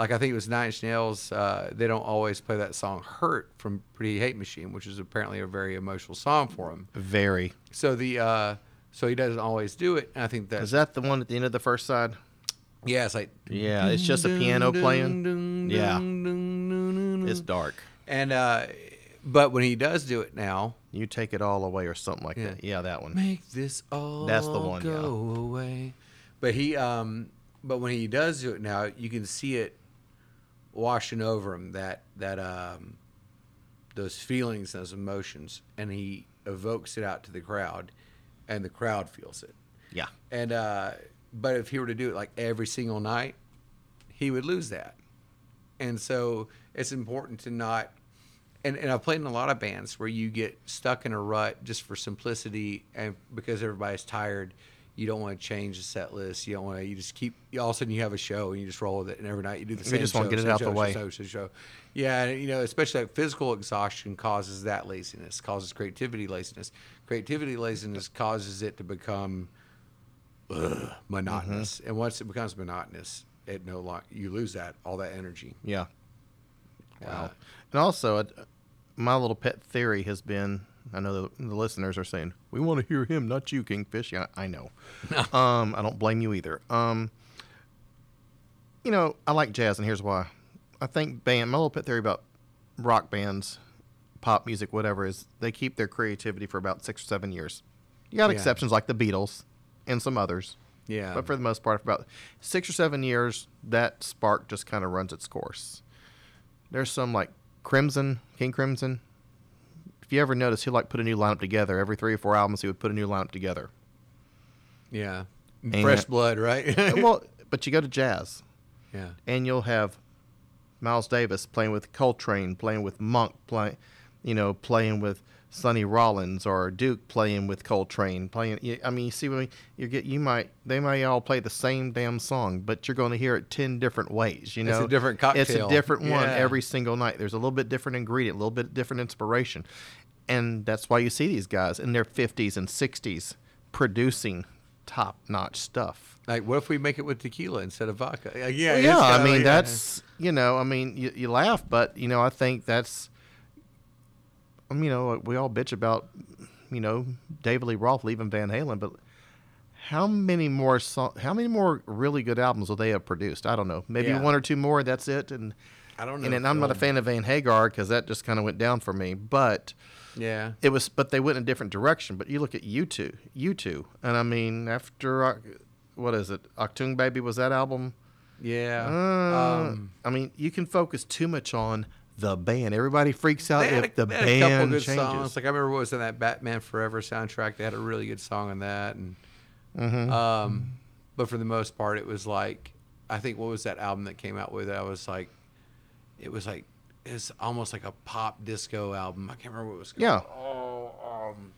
[SPEAKER 3] like I think it was Nine Inch Nails. Uh, they don't always play that song "Hurt" from Pretty Hate Machine, which is apparently a very emotional song for him.
[SPEAKER 2] Very.
[SPEAKER 3] So the uh, so he doesn't always do it. And I think that's
[SPEAKER 2] that the one at the end of the first side?
[SPEAKER 3] yeah, it's like
[SPEAKER 2] Yeah, it's just a piano playing. Yeah. It's dark.
[SPEAKER 3] and uh, but when he does do it now,
[SPEAKER 2] You take it all away or something like
[SPEAKER 3] Yeah.
[SPEAKER 2] that. Yeah, that one.
[SPEAKER 3] make this all
[SPEAKER 2] That's the one, yeah.
[SPEAKER 3] go away. But he um, but when he does do it now, you can see it washing over him that that um, those feelings, those emotions, and he evokes it out to the crowd, and the crowd feels it.
[SPEAKER 2] Yeah.
[SPEAKER 3] And uh, but if he were to do it like every single night, he would lose that. And so it's important to not. And, and I've played in a lot of bands where you get stuck in a rut just for simplicity and because everybody's tired, you don't want to change the set list. You don't want to. You just keep. All of a sudden, you have a show and you just roll with it. And every night you do the
[SPEAKER 2] You
[SPEAKER 3] same.
[SPEAKER 2] just wanna
[SPEAKER 3] show,
[SPEAKER 2] get it out the
[SPEAKER 3] show,
[SPEAKER 2] way.
[SPEAKER 3] Show, show, show. Yeah, and, you know, especially that physical exhaustion causes that laziness, causes creativity laziness. Creativity laziness causes it to become ugh, monotonous.
[SPEAKER 2] Mm-hmm.
[SPEAKER 3] And once it becomes monotonous, it no longer you lose that all that energy.
[SPEAKER 2] Yeah. Wow.
[SPEAKER 3] Uh,
[SPEAKER 2] and also, uh, my little pet theory has been I know the, the listeners are saying, we want to hear him, not you, Kingfish. Yeah, I know. um, I don't blame you either. Um, you know, I like jazz, and here's why. I think band my little pet theory about rock bands, pop music, whatever is they keep their creativity for about six or seven years. You got
[SPEAKER 3] Yeah.
[SPEAKER 2] exceptions like the Beatles and some others,
[SPEAKER 3] Yeah.
[SPEAKER 2] but for the most part, for about six or seven years, that spark just kind of runs its course. There's some like Crimson, King Crimson. If you ever notice, he'll like put a new lineup together every three or four albums. He would put a new lineup together.
[SPEAKER 3] yeah.
[SPEAKER 2] And-
[SPEAKER 3] Fresh blood, right?
[SPEAKER 2] Uh, well, but you go to jazz,
[SPEAKER 3] yeah.
[SPEAKER 2] and you'll have Miles Davis playing with Coltrane, playing with Monk, playing, you know, playing with Sonny Rollins or Duke playing with Coltrane, playing. I mean, you see, when you get, you might, they might all play the same damn song, but you're going to hear it ten different ways. You know, It's
[SPEAKER 3] a different cocktail.
[SPEAKER 2] It's a different one
[SPEAKER 3] Yeah.
[SPEAKER 2] every single night. There's a little bit different ingredient, a little bit different inspiration, and that's why you see these guys in their 50s and 60s producing top-notch stuff.
[SPEAKER 3] Like, what if we make it with tequila instead of vodka? Like, yeah.
[SPEAKER 2] Well, yeah, I mean
[SPEAKER 3] like-
[SPEAKER 2] that's you know, I mean you, you laugh, but you know I think that's, you know, we all bitch about, you know, David Lee Roth leaving Van Halen, but how many more so- how many more really good albums will they have produced? I don't know, maybe
[SPEAKER 3] Yeah.
[SPEAKER 2] one or two more. That's it, and
[SPEAKER 3] I don't know.
[SPEAKER 2] and then I'm not a fan of Van Hagar because that just kind of went down for me, but.
[SPEAKER 3] Yeah.
[SPEAKER 2] It was, but they went in a different direction. But you look at U2, you two, and I mean, after uh, what is it, Achtung Baby was that album?
[SPEAKER 3] Yeah.
[SPEAKER 2] Uh,
[SPEAKER 3] um,
[SPEAKER 2] I mean, you can focus too much on the band. Everybody freaks out if
[SPEAKER 3] a,
[SPEAKER 2] the
[SPEAKER 3] they had a couple
[SPEAKER 2] band
[SPEAKER 3] good
[SPEAKER 2] changes.
[SPEAKER 3] songs. Like I remember what was in that Batman Forever soundtrack. They had a really good song on that, and
[SPEAKER 2] Mm-hmm.
[SPEAKER 3] um, but for the most part, it was like I think what was that album that came out with? it? I was like, it was like it's almost like a pop disco album. I can't remember what it was. Called.
[SPEAKER 2] Yeah.
[SPEAKER 3] Oh, um,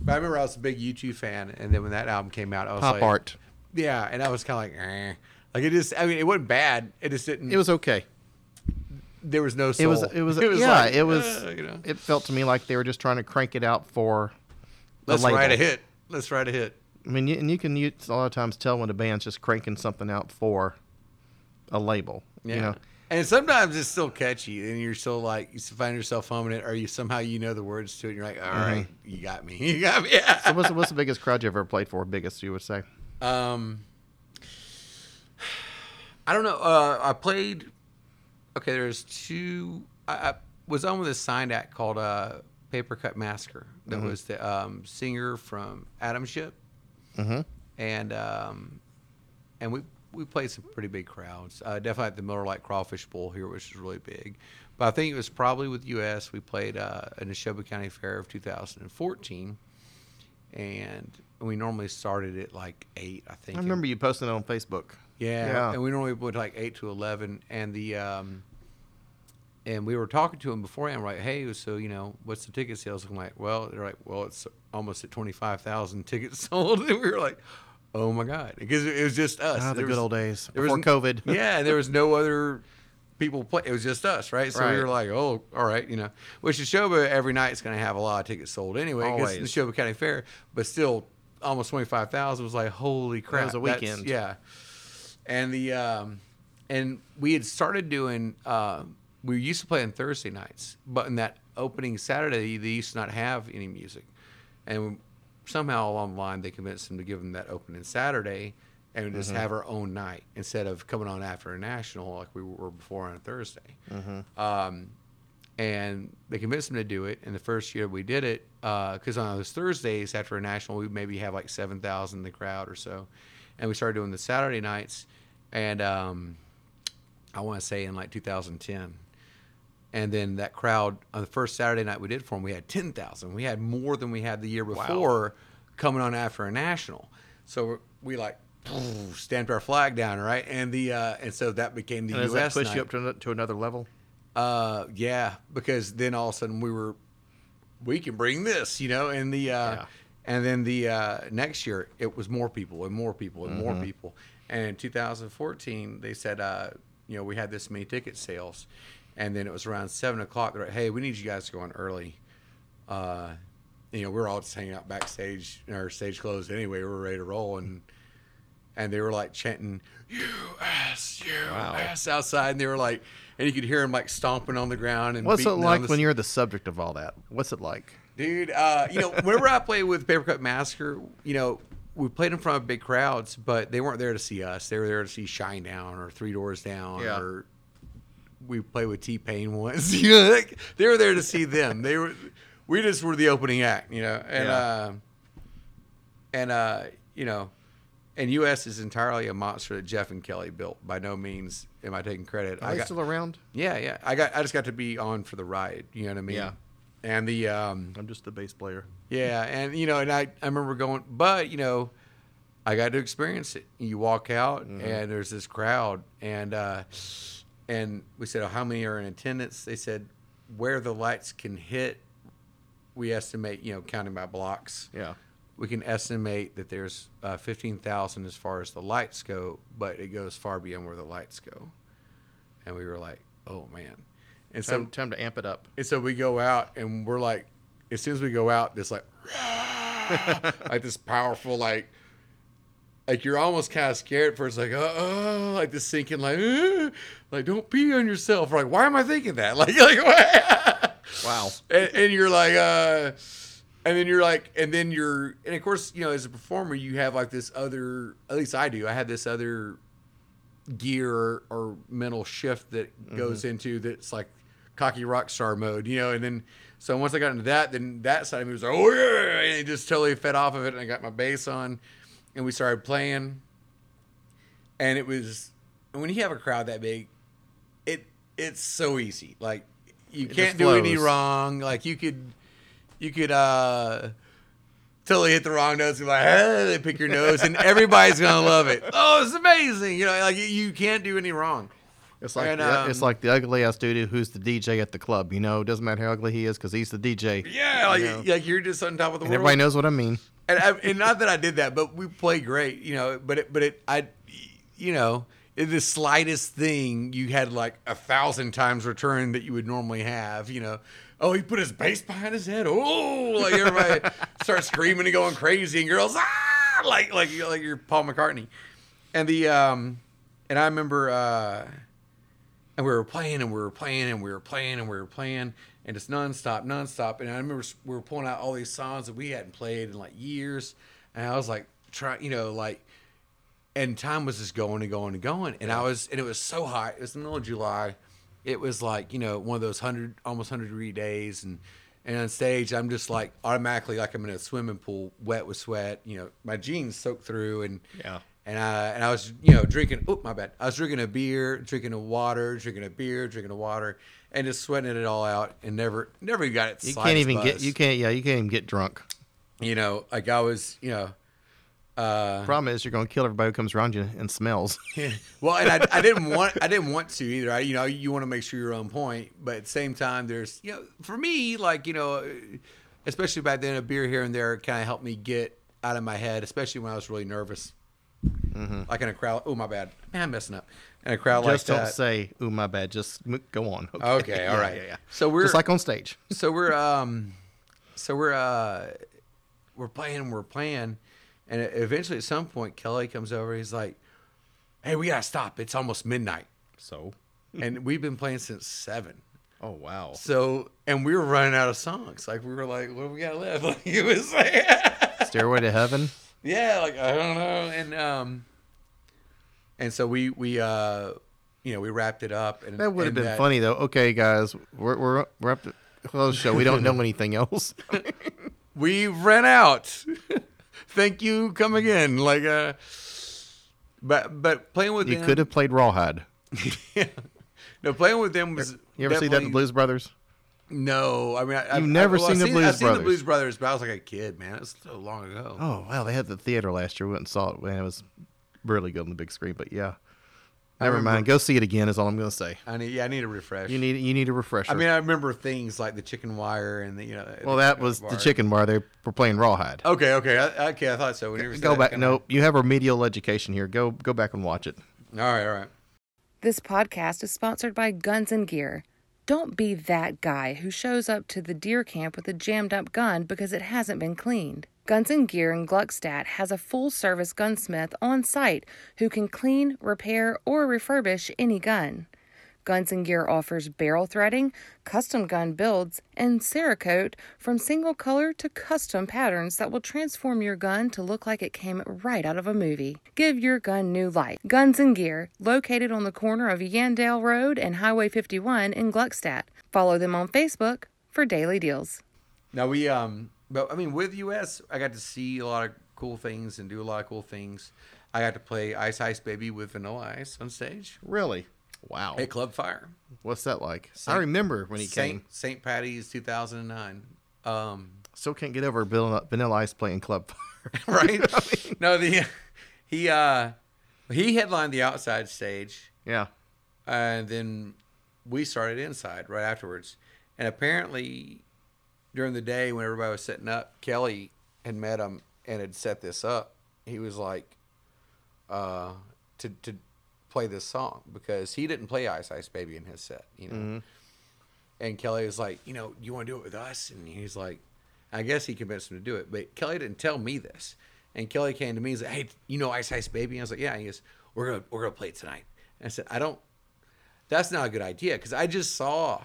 [SPEAKER 3] but I remember I was a big U2 fan, and then when that album came out, I was like,
[SPEAKER 2] Pop
[SPEAKER 3] like,
[SPEAKER 2] art.
[SPEAKER 3] Yeah, and I was kind of like, eh. like it just. I mean, it wasn't bad. It just didn't.
[SPEAKER 2] It was okay.
[SPEAKER 3] There was no soul.
[SPEAKER 2] It was. It was. yeah.
[SPEAKER 3] like,
[SPEAKER 2] it was.
[SPEAKER 3] uh, you know.
[SPEAKER 2] It felt to me like they were just trying to crank it out for.
[SPEAKER 3] Let's
[SPEAKER 2] label.
[SPEAKER 3] write a hit. Let's write a hit.
[SPEAKER 2] I mean, you, and you can use, a lot of times tell when a band's just cranking something out for a label.
[SPEAKER 3] Yeah.
[SPEAKER 2] You know,
[SPEAKER 3] And sometimes it's still catchy, and you're still like you find yourself humming it, or you somehow you know the words to it, and you're like, "All right, you got me, you got me." Yeah.
[SPEAKER 2] so what's, the- what's the biggest crowd you ever played for? Biggest you would say?
[SPEAKER 3] Um, I don't know. Uh, I played. Okay, there's two. I, I was on with a signed act called uh, Papercut Massacre. That was the um, singer from Atomship,
[SPEAKER 2] Mm-hmm.
[SPEAKER 3] and um, and we we played some pretty big crowds. Uh, definitely at the Miller Lite Crawfish Bowl here, which is really big. But I think it was probably with US. We played uh, in the Neshoba County Fair of 2014, and we normally started at like eight. I think.
[SPEAKER 2] I remember you posting it on Facebook.
[SPEAKER 3] Yeah,
[SPEAKER 2] Yeah.
[SPEAKER 3] and we normally went like eight to eleven, and the um, and we were talking to him beforehand. Like, hey, so you know, what's the ticket sales looking like? Well, they're like, well, it's almost at twenty five thousand tickets sold, and we were like, oh my god, because it was just us.
[SPEAKER 2] Ah, the
[SPEAKER 3] There
[SPEAKER 2] good
[SPEAKER 3] was-
[SPEAKER 2] old days
[SPEAKER 3] there was
[SPEAKER 2] before COVID.
[SPEAKER 3] yeah, and there was no other people play. It was just us, right? So we were like, oh, all right, you know. Which Neshoba every night is going to have a lot of tickets sold anyway. Because
[SPEAKER 2] Always.
[SPEAKER 3] Neshoba County Fair, but still, almost twenty five thousand was like, holy crap!
[SPEAKER 2] was a weekend.
[SPEAKER 3] Yeah, and the um, and we had started doing. Uh, we used to play on Thursday nights, but in that opening Saturday, they used to not have any music, and somehow along the line they convinced them to give them that opening Saturday and just have our own night instead of coming on after a national like we were before on a Thursday. Um, and they convinced them to do it. And the first year we did it, because on those Thursdays after a national, we maybe have like seven thousand in the crowd or so, and we started doing the Saturday nights, and um, I want to say in like 2010. And then that crowd on the first Saturday night we did for them, we had ten thousand. We had more than we had the year before coming on after a national. So we like stamped our flag down, right? And the uh, and so that became the
[SPEAKER 2] And does
[SPEAKER 3] U.S.
[SPEAKER 2] that push
[SPEAKER 3] night.
[SPEAKER 2] you up to, to another level?
[SPEAKER 3] Uh, yeah, because then all of a sudden we were, we can bring this, you know, and the, uh,
[SPEAKER 2] Yeah.
[SPEAKER 3] And then the uh, next year it was more people and more people and more people, and in 2014 they said, uh, you know, we had this many ticket sales, and then it was around seven o'clock. They're like, hey, we need you guys to go in early. Uh, you know, we were all just hanging out backstage, our stage closed anyway. We were ready to roll, and and they were like chanting "U.S. U.S." outside, and they were like, and you could hear them like stomping on the ground and.
[SPEAKER 2] What's it like when you're the subject of all that? What's it like?
[SPEAKER 3] Dude? Uh, you know, whenever I play with Papercut Massacre, you know, we played in front of big crowds, but they weren't there to see us. They were there to see Shinedown or Three Doors Down
[SPEAKER 2] Yeah.
[SPEAKER 3] or we played with T Pain once. you know, like, they were there to see them. They were, we just were the opening act, you know, and
[SPEAKER 2] Yeah.
[SPEAKER 3] uh, and uh, you know, and US is entirely a monster that Jeff and Kelly built. By no means am I taking credit.
[SPEAKER 2] Are
[SPEAKER 3] I
[SPEAKER 2] they
[SPEAKER 3] got,
[SPEAKER 2] still around?
[SPEAKER 3] yeah, yeah. I got, I just got to be on for the ride. You know what I mean?
[SPEAKER 2] Yeah.
[SPEAKER 3] And the um,
[SPEAKER 2] I'm just the bass player.
[SPEAKER 3] yeah, and you know, and I, I remember going, but you know, I got to experience it. You walk out
[SPEAKER 2] Mm-hmm.
[SPEAKER 3] and there's this crowd, and uh, and we said, oh, how many are in attendance? They said, where the lights can hit, we estimate, you know, counting by blocks,
[SPEAKER 2] Yeah.
[SPEAKER 3] we can estimate that there's uh, fifteen thousand as far as the lights go, but it goes far beyond where the lights go. And we were like, oh man, and so
[SPEAKER 2] Time, time to amp it up.
[SPEAKER 3] and so we go out and we're like, as soon as we go out, this like, like this powerful, like, like you're almost kind of scared at first, like, uh, uh, like this sinking, like, uh, like don't pee on yourself. Like, why am I thinking that? Like, like.
[SPEAKER 2] Wow.
[SPEAKER 3] and, and you're like, uh, and then you're like, and then you're, and of course, you know, as a performer, you have like this other, at least I do, I have this other gear or, or mental shift that goes into that's like cocky rock star mode, you know, and then so once I got into that, then that side of me was like, oh yeah, and it just totally fed off of it, and I got my bass on, and we started playing, and it was, and when you have a crowd that big, it it's so easy, like you
[SPEAKER 2] It
[SPEAKER 3] can't do any wrong, like you could, you could uh totally hit the wrong notes and like hey, they pick your nose and everybody's gonna love it. Oh, it's amazing! You know, like you can't do any wrong.
[SPEAKER 2] It's like
[SPEAKER 3] And,
[SPEAKER 2] the, it's
[SPEAKER 3] um,
[SPEAKER 2] like the ugly ass dude who's the DJ at the club. You know, doesn't matter how ugly he is because he's the DJ.
[SPEAKER 3] Yeah, like,
[SPEAKER 2] You know?
[SPEAKER 3] like you're just on top of the
[SPEAKER 2] And
[SPEAKER 3] world.
[SPEAKER 2] everybody knows what I mean.
[SPEAKER 3] and, I, and not that I did that, but we played great, you know. But it, but it, I, you know, the slightest thing you had like a thousand times return that you would normally have, you know. Oh, he put his bass behind his head. Oh, like everybody starts screaming and going crazy, and girls ah, like like like you're Paul McCartney. And the um, and I remember uh, and we were playing and we were playing and we were playing and we were playing and it's nonstop, nonstop. And I remember we were pulling out all these songs that we hadn't played in like years, and I was like, try, you know, like, and time was just going and going and going, and I was, and it was so hot. It was the middle of July. It was like you know one of those hundred, almost hundred degree days, and and on stage I'm just like automatically like I'm in a swimming pool, wet with sweat. You know, my jeans soaked through, and
[SPEAKER 2] Yeah.
[SPEAKER 3] And I and I was you know drinking. Oh my bad. I was drinking a beer, drinking a water, drinking a beer, drinking a water, and just sweating it all out, and never never got it.
[SPEAKER 2] You can't even get. You can't. Yeah, you can't even get drunk.
[SPEAKER 3] You know, like I was. You know. Uh,
[SPEAKER 2] Problem is, you're gonna kill everybody who comes around you and smells.
[SPEAKER 3] well, and I, I didn't want I didn't want to either. I, you know, you want to make sure you're on point, but at the same time, there's you know, for me, like you know, especially back then, a beer here and there kind of helped me get out of my head, especially when I was really nervous. Like in a crowd. Oh my bad, man, I'm messing up. In a crowd like that.
[SPEAKER 2] Just don't say, "Oh my bad." Just m- go on.
[SPEAKER 3] Okay, all
[SPEAKER 2] Yeah,
[SPEAKER 3] right.
[SPEAKER 2] Yeah, yeah.
[SPEAKER 3] So we're
[SPEAKER 2] just like on stage.
[SPEAKER 3] so we're um so we're uh we're playing we're playing and eventually at some point kelly comes over he's like hey we gotta stop it's almost midnight
[SPEAKER 2] So.
[SPEAKER 3] and we've been playing since seven
[SPEAKER 2] Oh wow.
[SPEAKER 3] so and we were running out of songs like we were like what do we got left like it was like
[SPEAKER 2] Stairway to Heaven.
[SPEAKER 3] Yeah like i don't know and um and so we we uh you know we wrapped it up and
[SPEAKER 2] That would have been funny though. Okay, guys, we're we're we're up to close the show. We don't know anything else.
[SPEAKER 3] we ran out. Thank you. Come again. Like uh, but but playing with
[SPEAKER 2] you
[SPEAKER 3] them,
[SPEAKER 2] could have played Rawhide. yeah.
[SPEAKER 3] no playing with them was.
[SPEAKER 2] You ever see that in Blues Brothers?
[SPEAKER 3] No, I mean I, I've
[SPEAKER 2] never
[SPEAKER 3] well,
[SPEAKER 2] seen
[SPEAKER 3] I've
[SPEAKER 2] the Blues brothers.
[SPEAKER 3] I've seen the Blues Brothers, but I was like a kid, man. It was so long ago.
[SPEAKER 2] Oh wow, they had the theater last year. We went and saw it, and it was really good on the big screen. But yeah, never
[SPEAKER 3] remember-
[SPEAKER 2] mind. Go see it again. Is all I'm going to say.
[SPEAKER 3] I need yeah, I need a refresh.
[SPEAKER 2] You need you need a refresher.
[SPEAKER 3] I mean, I remember things like the chicken wire and the you know.
[SPEAKER 2] well, that was the chicken wire. They were playing Rawhide.
[SPEAKER 3] Okay, okay, I, okay. I thought so. When you were
[SPEAKER 2] Go
[SPEAKER 3] saying that
[SPEAKER 2] back.
[SPEAKER 3] kinda-
[SPEAKER 2] Nope. You have remedial education here. Go go back and watch it.
[SPEAKER 3] All right, all right.
[SPEAKER 1] This podcast is sponsored by Guns and Gear. Don't be that guy who shows up to the deer camp with a jammed up gun because it hasn't been cleaned. Guns and Gear in Gluckstadt has a full service gunsmith on site who can clean, repair, or refurbish any gun. Guns and Gear offers barrel threading, custom gun builds, and Cerakote from single color to custom patterns that will transform your gun to look like it came right out of a movie. Give your gun new life. Guns and Gear, located on the corner of Yandell Road and Highway 51 in Gluckstadt. Follow them on Facebook for daily deals.
[SPEAKER 3] Now we um, but I mean, with US, I got to see a lot of cool things and do a lot of cool things. I got to play Ice Ice Baby with Vanilla Ice on stage
[SPEAKER 2] Really? Wow.
[SPEAKER 3] at Club Fire.
[SPEAKER 2] What's that like? I remember when he
[SPEAKER 3] Saint
[SPEAKER 2] came.
[SPEAKER 3] St. Patty's 2009. Um,
[SPEAKER 2] Still can't get over Vanilla, Vanilla Ice playing Club Fire.
[SPEAKER 3] right? no, the he uh he headlined the outside stage,
[SPEAKER 2] yeah.
[SPEAKER 3] and then we started inside right afterwards. And apparently, during the day when everybody was setting up, Kelly had met him and had set this up. He was like, uh, to to play this song because he didn't play Ice Ice Baby in his set, you know. Mm-hmm. And Kelly was like, you know, you want to do it with us? And he's like, I guess he convinced him to do it, but Kelly didn't tell me this. And Kelly came to me and said, "Hey, you know Ice Ice Baby?" And I was like, "Yeah." And he goes, "We're gonna we're gonna play it tonight." And I said, "I don't. That's not a good idea because I just saw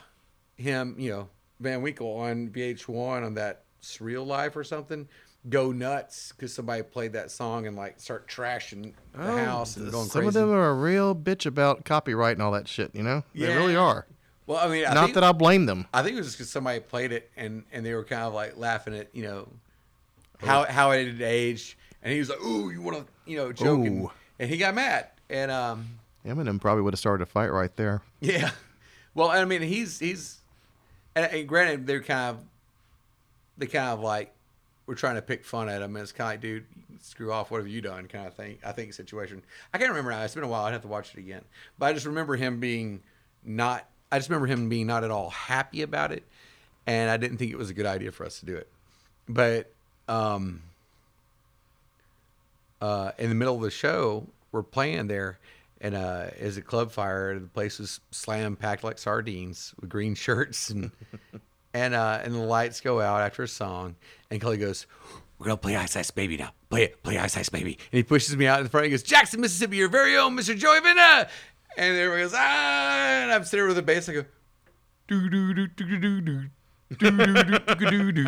[SPEAKER 3] him, you know, Van Winkle on VH1 on that Surreal Life or something." Go nuts because somebody played that song and like start trashing the house and going
[SPEAKER 2] Oh, Some
[SPEAKER 3] crazy.
[SPEAKER 2] of them are a real bitch about copyright and all that shit, you know? They really are.
[SPEAKER 3] well, I mean, I
[SPEAKER 2] Not
[SPEAKER 3] think,
[SPEAKER 2] that I blame them.
[SPEAKER 3] I think it was just because somebody played it and and they were kind of like laughing at you know how how it had aged, and he was like, "Ooh, you want to you know joking,"
[SPEAKER 2] Ooh.
[SPEAKER 3] and he got mad, and um
[SPEAKER 2] Eminem probably would have started a fight right there.
[SPEAKER 3] yeah, well, I mean he's he's and, and granted they're kind of they kind of like we're trying to pick fun at him, and it's kind of like, dude, screw off, what have you done, kind of thing. I think situation. I can't remember now. It's been a while. I'd have to watch it again, but I just remember him being not. I just remember him being not at all happy about it, and I didn't think it was a good idea for us to do it. But um, uh, in the middle of the show, we're playing there, and uh, as a club fire, the place was slam packed like sardines with green shirts, and and uh, and the lights go out after a song, and Kelly goes, "We're gonna play Ice Ice Baby now. Play it, play Ice Ice Baby." And he pushes me out in the front. He goes, "Jackson, Mississippi, your very own Mr. Joey Vina," and everybody goes, "Ah!" And I'm sitting with the bass. I go, "Do do do do do do." Do, do, do, do, do.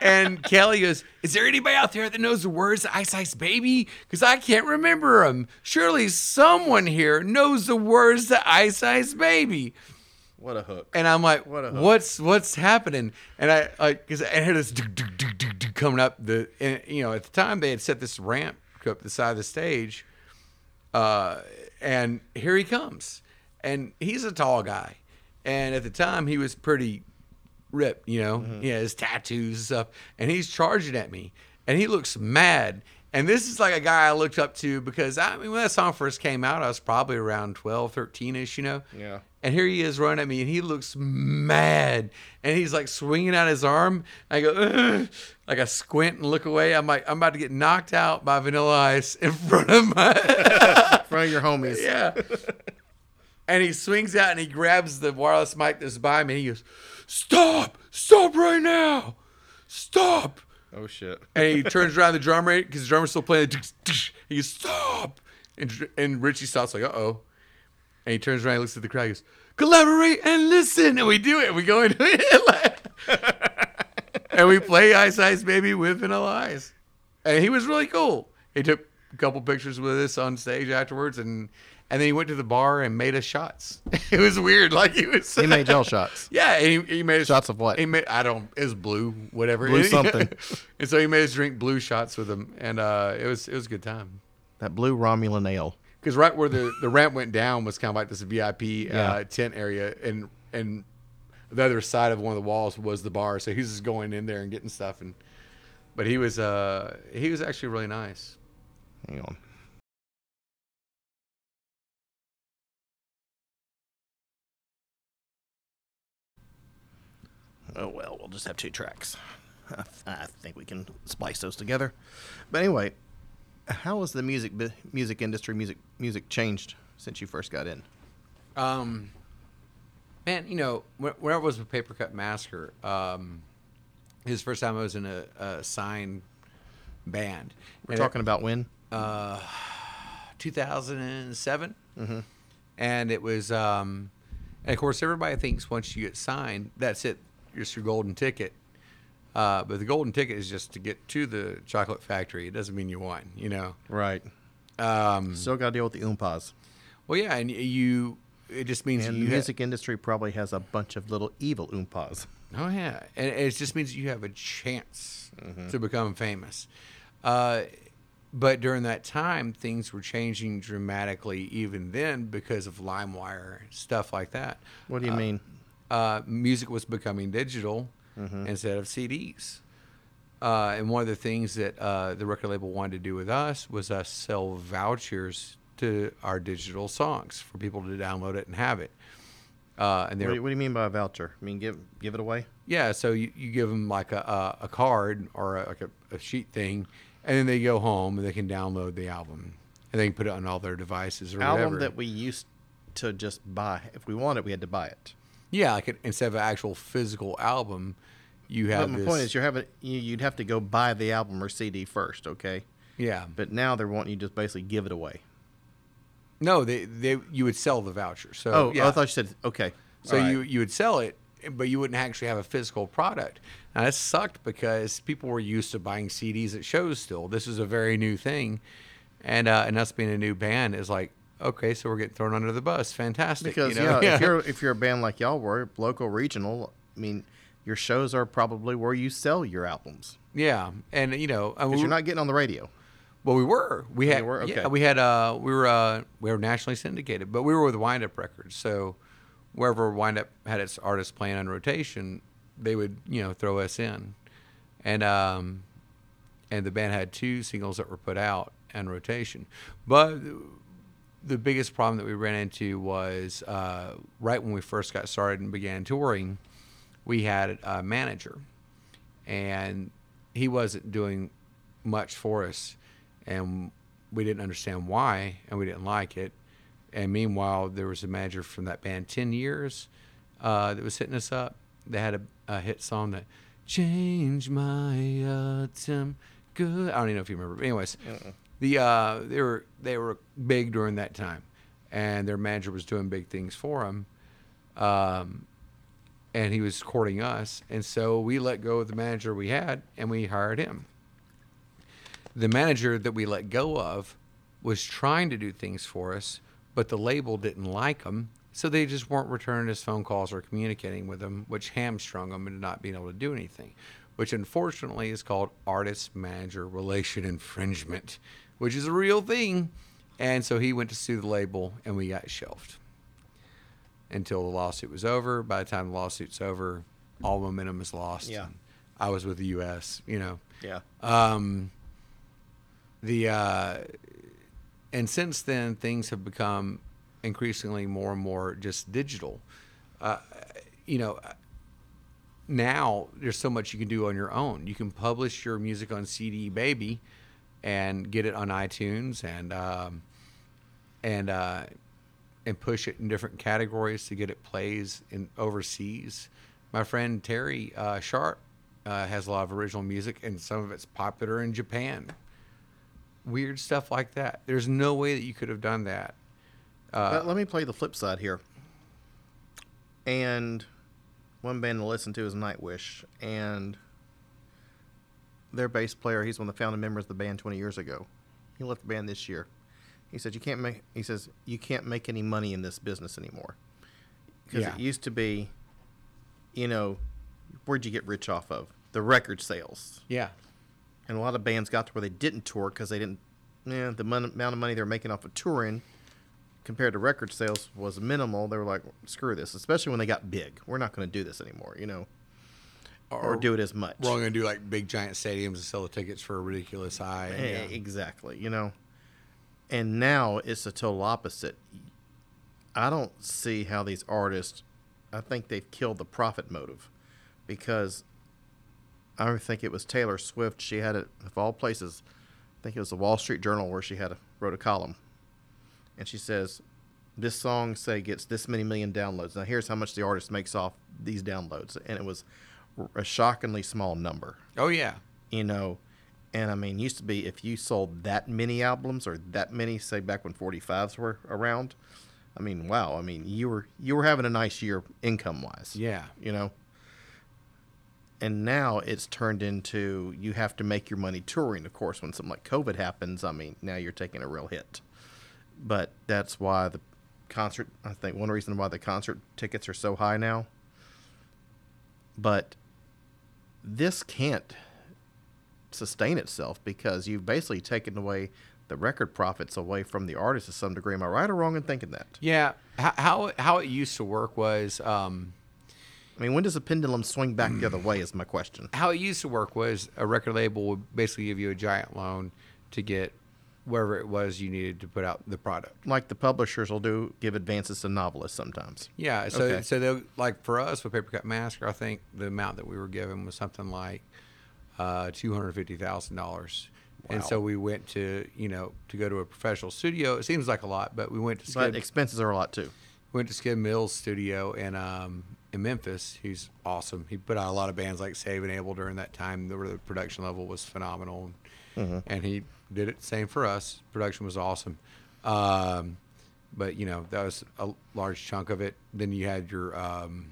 [SPEAKER 3] And Kelly goes, Is there anybody out there that knows the words to Ice Ice Baby? Because I can't remember them. Surely someone here knows the words to Ice Ice Baby.
[SPEAKER 2] What a hook.
[SPEAKER 3] And I'm like,
[SPEAKER 2] What a hook.
[SPEAKER 3] what's what's happening? And I like because I heard this coming up the and you know at the time they had set this ramp up the side of the stage, uh, and here he comes, and he's a tall guy, and at the time he was pretty ripped, you know, he has tattoos and stuff, and he's charging at me, and he looks mad. And this is like a guy I looked up to because I mean when that song first came out, I was probably around 12, 13 ish, you know.
[SPEAKER 2] Yeah.
[SPEAKER 3] And here he is running at me, and he looks mad, and he's like swinging out his arm. I go, "Ugh." like I squint and look away. I'm like, I'm about to get knocked out by Vanilla Ice in front of my,
[SPEAKER 2] In front of your homies.
[SPEAKER 3] yeah. And he swings out and he grabs the wireless mic that's by me. And he goes, "Stop! Stop right now! Stop!"
[SPEAKER 2] Oh shit.
[SPEAKER 3] And he turns around the drummer because the drummer's still playing. He goes, "Stop!" And, and Richie stops like, "Uh oh." And he turns around, and looks at the crowd, he goes, "Collaborate and listen." And we do it. We go into it, and we play Ice Ice Baby with Vanilla Ice. And he was really cool. He took a couple pictures with us on stage afterwards, and and then he went to the bar and made us shots. it was weird, like he was.
[SPEAKER 2] He made y'all shots.
[SPEAKER 3] Yeah, he, he made us
[SPEAKER 2] Shots of what?
[SPEAKER 3] He made I don't. It was blue, whatever.
[SPEAKER 2] Blue something.
[SPEAKER 3] and so he made us drink blue shots with him, and uh, it was it was a good time.
[SPEAKER 2] That blue Romulan ale.
[SPEAKER 3] Because right where the, the ramp went down was kind of like this VIP
[SPEAKER 2] Yeah.
[SPEAKER 3] uh, tent area, and and the other side of one of the walls was the bar. So he was just going in there and getting stuff, and but he was uh he was actually really nice.
[SPEAKER 2] Hang on. Oh well, we'll just have two tracks. I, th- I think we can splice those together. But anyway, how has the music music industry music music changed since you first got in?
[SPEAKER 3] Um, man, you know, when, when I was with Papercut Massacre, um, his first time I was in a, a signed band.
[SPEAKER 2] We're
[SPEAKER 3] And it-
[SPEAKER 2] talking about when?
[SPEAKER 3] uh, 2007, and it was um, And of course, everybody thinks once you get signed, that's it. It's your golden ticket. Uh, but the golden ticket is just to get to the chocolate factory. It doesn't mean you won, you know.
[SPEAKER 2] Right.
[SPEAKER 3] Um,
[SPEAKER 2] Still got to deal with the oompas.
[SPEAKER 3] well, yeah, and you. It just means
[SPEAKER 2] And the
[SPEAKER 3] ha-
[SPEAKER 2] music industry probably has a bunch of little evil oompas.
[SPEAKER 3] Oh yeah, and it just means you have a chance
[SPEAKER 2] Mm-hmm.
[SPEAKER 3] to become famous. Uh, but during that time, things were changing dramatically. Even then, because of LimeWire stuff like that,
[SPEAKER 2] What do you mean?
[SPEAKER 3] Uh, music was becoming digital
[SPEAKER 2] Mm-hmm.
[SPEAKER 3] instead of CDs. Uh, and one of the things that uh, the record label wanted to do with us was us sell vouchers to our digital songs for people to download it and have it. Uh, and
[SPEAKER 2] What do, you, what do you mean by a voucher? I mean, give give it away?
[SPEAKER 3] yeah, so you, you give them like a, a, a card or a, like a, a sheet thing, and then they go home and they can download the album and they can put it on all their devices or
[SPEAKER 2] Album
[SPEAKER 3] whatever.
[SPEAKER 2] that we used to just buy. If we wanted, we had to buy it.
[SPEAKER 3] Yeah, like instead of an actual physical album, you have
[SPEAKER 2] But my
[SPEAKER 3] this.
[SPEAKER 2] point is, you're having you, you'd have to go buy the album or CD first, okay?
[SPEAKER 3] yeah,
[SPEAKER 2] But now they're wanting you to just basically give it away.
[SPEAKER 3] no, they they you would sell the voucher. So
[SPEAKER 2] Oh,
[SPEAKER 3] yeah,
[SPEAKER 2] I thought you said okay.
[SPEAKER 3] so
[SPEAKER 2] right.
[SPEAKER 3] you you would sell it, but you wouldn't actually have a physical product. Now that sucked because people were used to buying CDs at shows. Still, this is a very new thing, and uh, and us being a new band is like okay, so we're getting thrown under the bus. Fantastic,
[SPEAKER 2] because
[SPEAKER 3] you know?
[SPEAKER 2] yeah, if you're if you're a band like y'all were, local, regional, I mean, your shows are probably where you sell your albums
[SPEAKER 3] yeah, and you know,
[SPEAKER 2] because you're not getting on the radio.
[SPEAKER 3] well, we were, we had,
[SPEAKER 2] were?
[SPEAKER 3] yeah, we had, uh, we were, uh, we were nationally syndicated, but we were with Wind Up Records, so wherever Wind Up had its artists playing on rotation, they would, you know, throw us in, and um, and the band had two singles that were put out on rotation, but the biggest problem that we ran into was uh, right when we first got started and began touring, we had a manager, and he wasn't doing much for us, and we didn't understand why, and we didn't like it. And meanwhile, there was a manager from that band, Ten Years, uh, that was hitting us up. They had a, a hit song that "Change My Autumn Good." I don't even know if you remember. But anyways, the uh, they were they were big during that time, and their manager was doing big things for them. Um, and he was courting us, and so we let go of the manager we had, and we hired him. The manager that we let go of was trying to do things for us, but the label didn't like him, so they just weren't returning his phone calls or communicating with him, which hamstrung him into not being able to do anything, which unfortunately is called artist manager relation infringement, which is a real thing. And so he went to sue the label, and we got shelved until the lawsuit was over. By the time the lawsuit's over, all momentum is lost.
[SPEAKER 2] Yeah.
[SPEAKER 3] I was with the U.S. You know,
[SPEAKER 2] Yeah.
[SPEAKER 3] um, the uh, and since then things have become increasingly more and more just digital. Uh, you know, now there's so much you can do on your own. You can publish your music on CD Baby and get it on iTunes and um, and uh, and push it in different categories to get it plays in overseas. My friend Terry uh, Sharp uh, has a lot of original music, and some of it's popular in Japan. Weird stuff like that. There's no way that you could have done that. Uh,
[SPEAKER 2] let me play the flip side here. And one band to listen to is Nightwish, and their bass player, he's one of the founding members of the band 20 years ago. He left the band this year. He said, "You can't make." He says, "You can't make any money in this business anymore because
[SPEAKER 3] Yeah.
[SPEAKER 2] it used to be, you know, where'd you get rich off of the record sales?
[SPEAKER 3] yeah,
[SPEAKER 2] And a lot of bands got to where they didn't tour because they didn't, yeah, the mon- amount of money they were making off of touring compared to record sales was minimal. They were like, screw this, especially when they got big. We're not going to do this anymore, you know, or, do it as much.
[SPEAKER 3] We're only gonna do like big giant stadiums and sell the tickets for a ridiculous high. and yeah.
[SPEAKER 2] Exactly, you know. And now it's the total opposite. I don't see how these artists. I think they've killed the profit motive, because I think it was Taylor Swift. She had it of all places. I think it was the Wall Street Journal where she had a, wrote a column, and she says, "This song say gets this many million downloads. Now here's how much the artist makes off these downloads." And it was a shockingly small number
[SPEAKER 3] Oh yeah,
[SPEAKER 2] you know and i mean used to be if you sold that many albums or that many say back when 45s were around I mean, wow. I mean, you were you were having a nice year income wise.
[SPEAKER 3] Yeah.
[SPEAKER 2] You know. And now it's turned into you have to make your money touring. Of course, when something like COVID happens, I mean, now you're taking a real hit. But that's why the concert. I think one reason why the concert tickets are so high now. But this can't sustain itself because you've basically taken away the record profits away from the artist to some degree. Am I right or wrong in thinking that?
[SPEAKER 3] Yeah. How how, how it used to work was. Um,
[SPEAKER 2] I mean, when does the pendulum swing back the other way? Is my question.
[SPEAKER 3] how it used to work was a record label would basically give you a giant loan to get wherever it was you needed to put out the product.
[SPEAKER 2] Like the publishers will do, give advances to novelists sometimes.
[SPEAKER 3] Yeah, so
[SPEAKER 2] Okay.
[SPEAKER 3] so they'll like for us with Papercut Massacre, I think the amount that we were given was something like uh, two hundred fifty thousand dollars. And so we went to you know to go to a professional studio. It seems like a lot, but we went to
[SPEAKER 2] But
[SPEAKER 3] Skidd,
[SPEAKER 2] expenses are a lot too.
[SPEAKER 3] went to Skidd Mills studio in um, in Memphis. He's awesome. He put out a lot of bands like Saving Abel during that time. The, the production level was phenomenal, and he did it same for us. Production was awesome, um, but you know that was a large chunk of it. Then you had your um,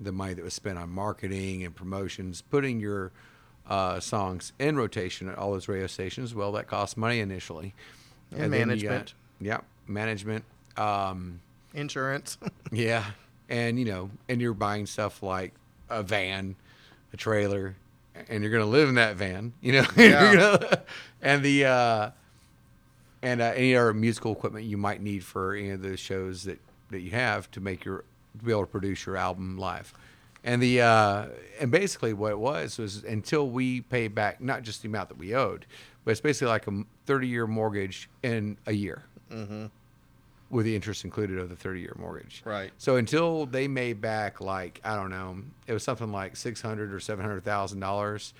[SPEAKER 3] the money that was spent on marketing and promotions, putting your uh, songs in rotation at all those radio stations. Well, that cost money initially,
[SPEAKER 2] And
[SPEAKER 3] then you got-
[SPEAKER 2] management.
[SPEAKER 3] yeah, management. Um,
[SPEAKER 2] Insurance.
[SPEAKER 3] yeah, and you know, and you're buying stuff like a van, a trailer, and you're gonna live in that van, you know.
[SPEAKER 2] Yeah.
[SPEAKER 3] gonna- and the uh, and uh, any other musical equipment you might need for any of the shows that that you have to make your to be able to produce your album live. And the uh, and basically what it was was until we pay back not just the amount that we owed, but it's basically like a 30 year mortgage in a year with the interest included of the 30 year mortgage.
[SPEAKER 2] Right.
[SPEAKER 3] So until they made back like I don't know, it was something like 600 or 700,000 dollars,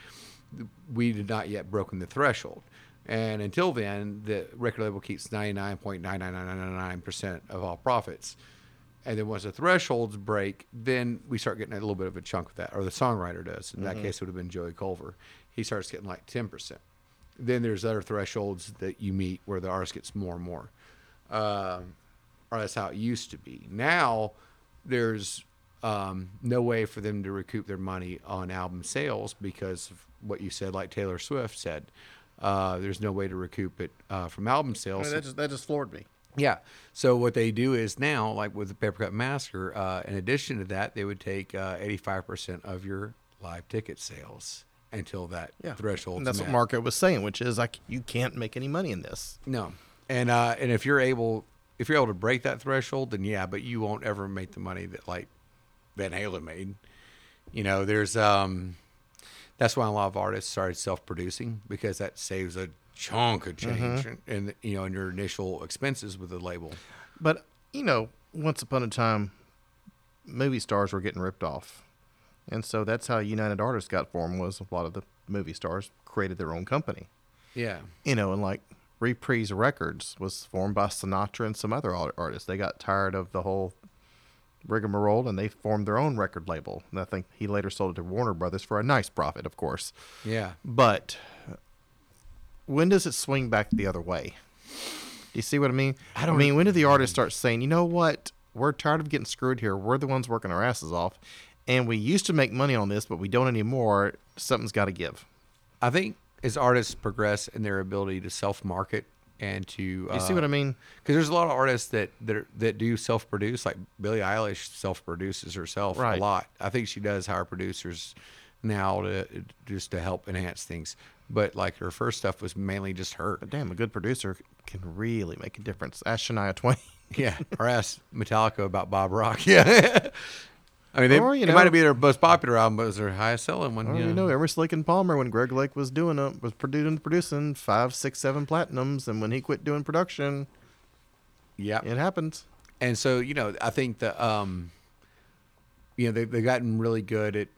[SPEAKER 3] we did not yet broken the threshold. And until then, the record label keeps 99.99999% of all profits. And then once the thresholds break, then we start getting a little bit of a chunk of that, or the songwriter does. In that mm-hmm. case, it would have been Joey Culver. He starts getting like 10%. Then there's other thresholds that you meet where the artist gets more and more. Um, or that's how it used to be. Now there's um, no way for them to recoup their money on album sales because of what you said, like Taylor Swift said. Uh, there's no way to recoup it uh, from album
[SPEAKER 2] I
[SPEAKER 3] sales.
[SPEAKER 2] mean, that just that just floored me.
[SPEAKER 3] Yeah. So what they do is now, like with the Papercut Massacre, uh, in addition to that, they would take uh, 85% of your live ticket sales until that
[SPEAKER 2] Yeah,
[SPEAKER 3] threshold.
[SPEAKER 2] And that's what Marco was saying, which is like you can't make any money in this.
[SPEAKER 3] No, and uh, and if you're able, if you're able to break that threshold, then yeah, but you won't ever make the money that like Van Halen made. You know, there's um, that's why a lot of artists started self-producing because that saves a chunk of change in, in you know in your initial expenses with the label.
[SPEAKER 2] But you know, once upon a time, movie stars were getting ripped off, and so that's how United Artists got formed. Was a lot of the movie stars created their own company.
[SPEAKER 3] Yeah,
[SPEAKER 2] You know, and like Reprise Records was formed by Sinatra and some other artists. They got tired of the whole rigmarole and they formed their own record label. And I think he later sold it to Warner Brothers for a nice profit, of course.
[SPEAKER 3] yeah.
[SPEAKER 2] But when does it swing back the other way? Do you see what I mean? I
[SPEAKER 3] don't-
[SPEAKER 2] mean, when do the artists start saying, you know what? We're tired of getting screwed here. We're the ones working our asses off. And we used to make money on this, but we don't anymore. Something's got to give.
[SPEAKER 3] I think as artists progress in their ability to self-market and to
[SPEAKER 2] You
[SPEAKER 3] uh,
[SPEAKER 2] see what I mean?
[SPEAKER 3] Because there's a lot of artists that that, are, that do self produce, like Billie Eilish self produces herself
[SPEAKER 2] Right.
[SPEAKER 3] a lot. I think she does hire producers now to just to help enhance things. But like her first stuff was mainly just her.
[SPEAKER 2] But damn, a good producer can really make a difference. Ask Shania Twain.
[SPEAKER 3] Yeah. or ask Metallica about Bob Rock. Yeah. I mean, they,
[SPEAKER 2] Or, you
[SPEAKER 3] it
[SPEAKER 2] know-
[SPEAKER 3] might be their most popular album, but it was their highest selling one. Yeah.
[SPEAKER 2] you know, Emerson Lake and Palmer, when Greg Lake was doing it, was producing, producing five, six, seven platinums, and when he quit doing production,
[SPEAKER 3] yeah.
[SPEAKER 2] it happens.
[SPEAKER 3] and so you know i think the um you know they, they've gotten really good at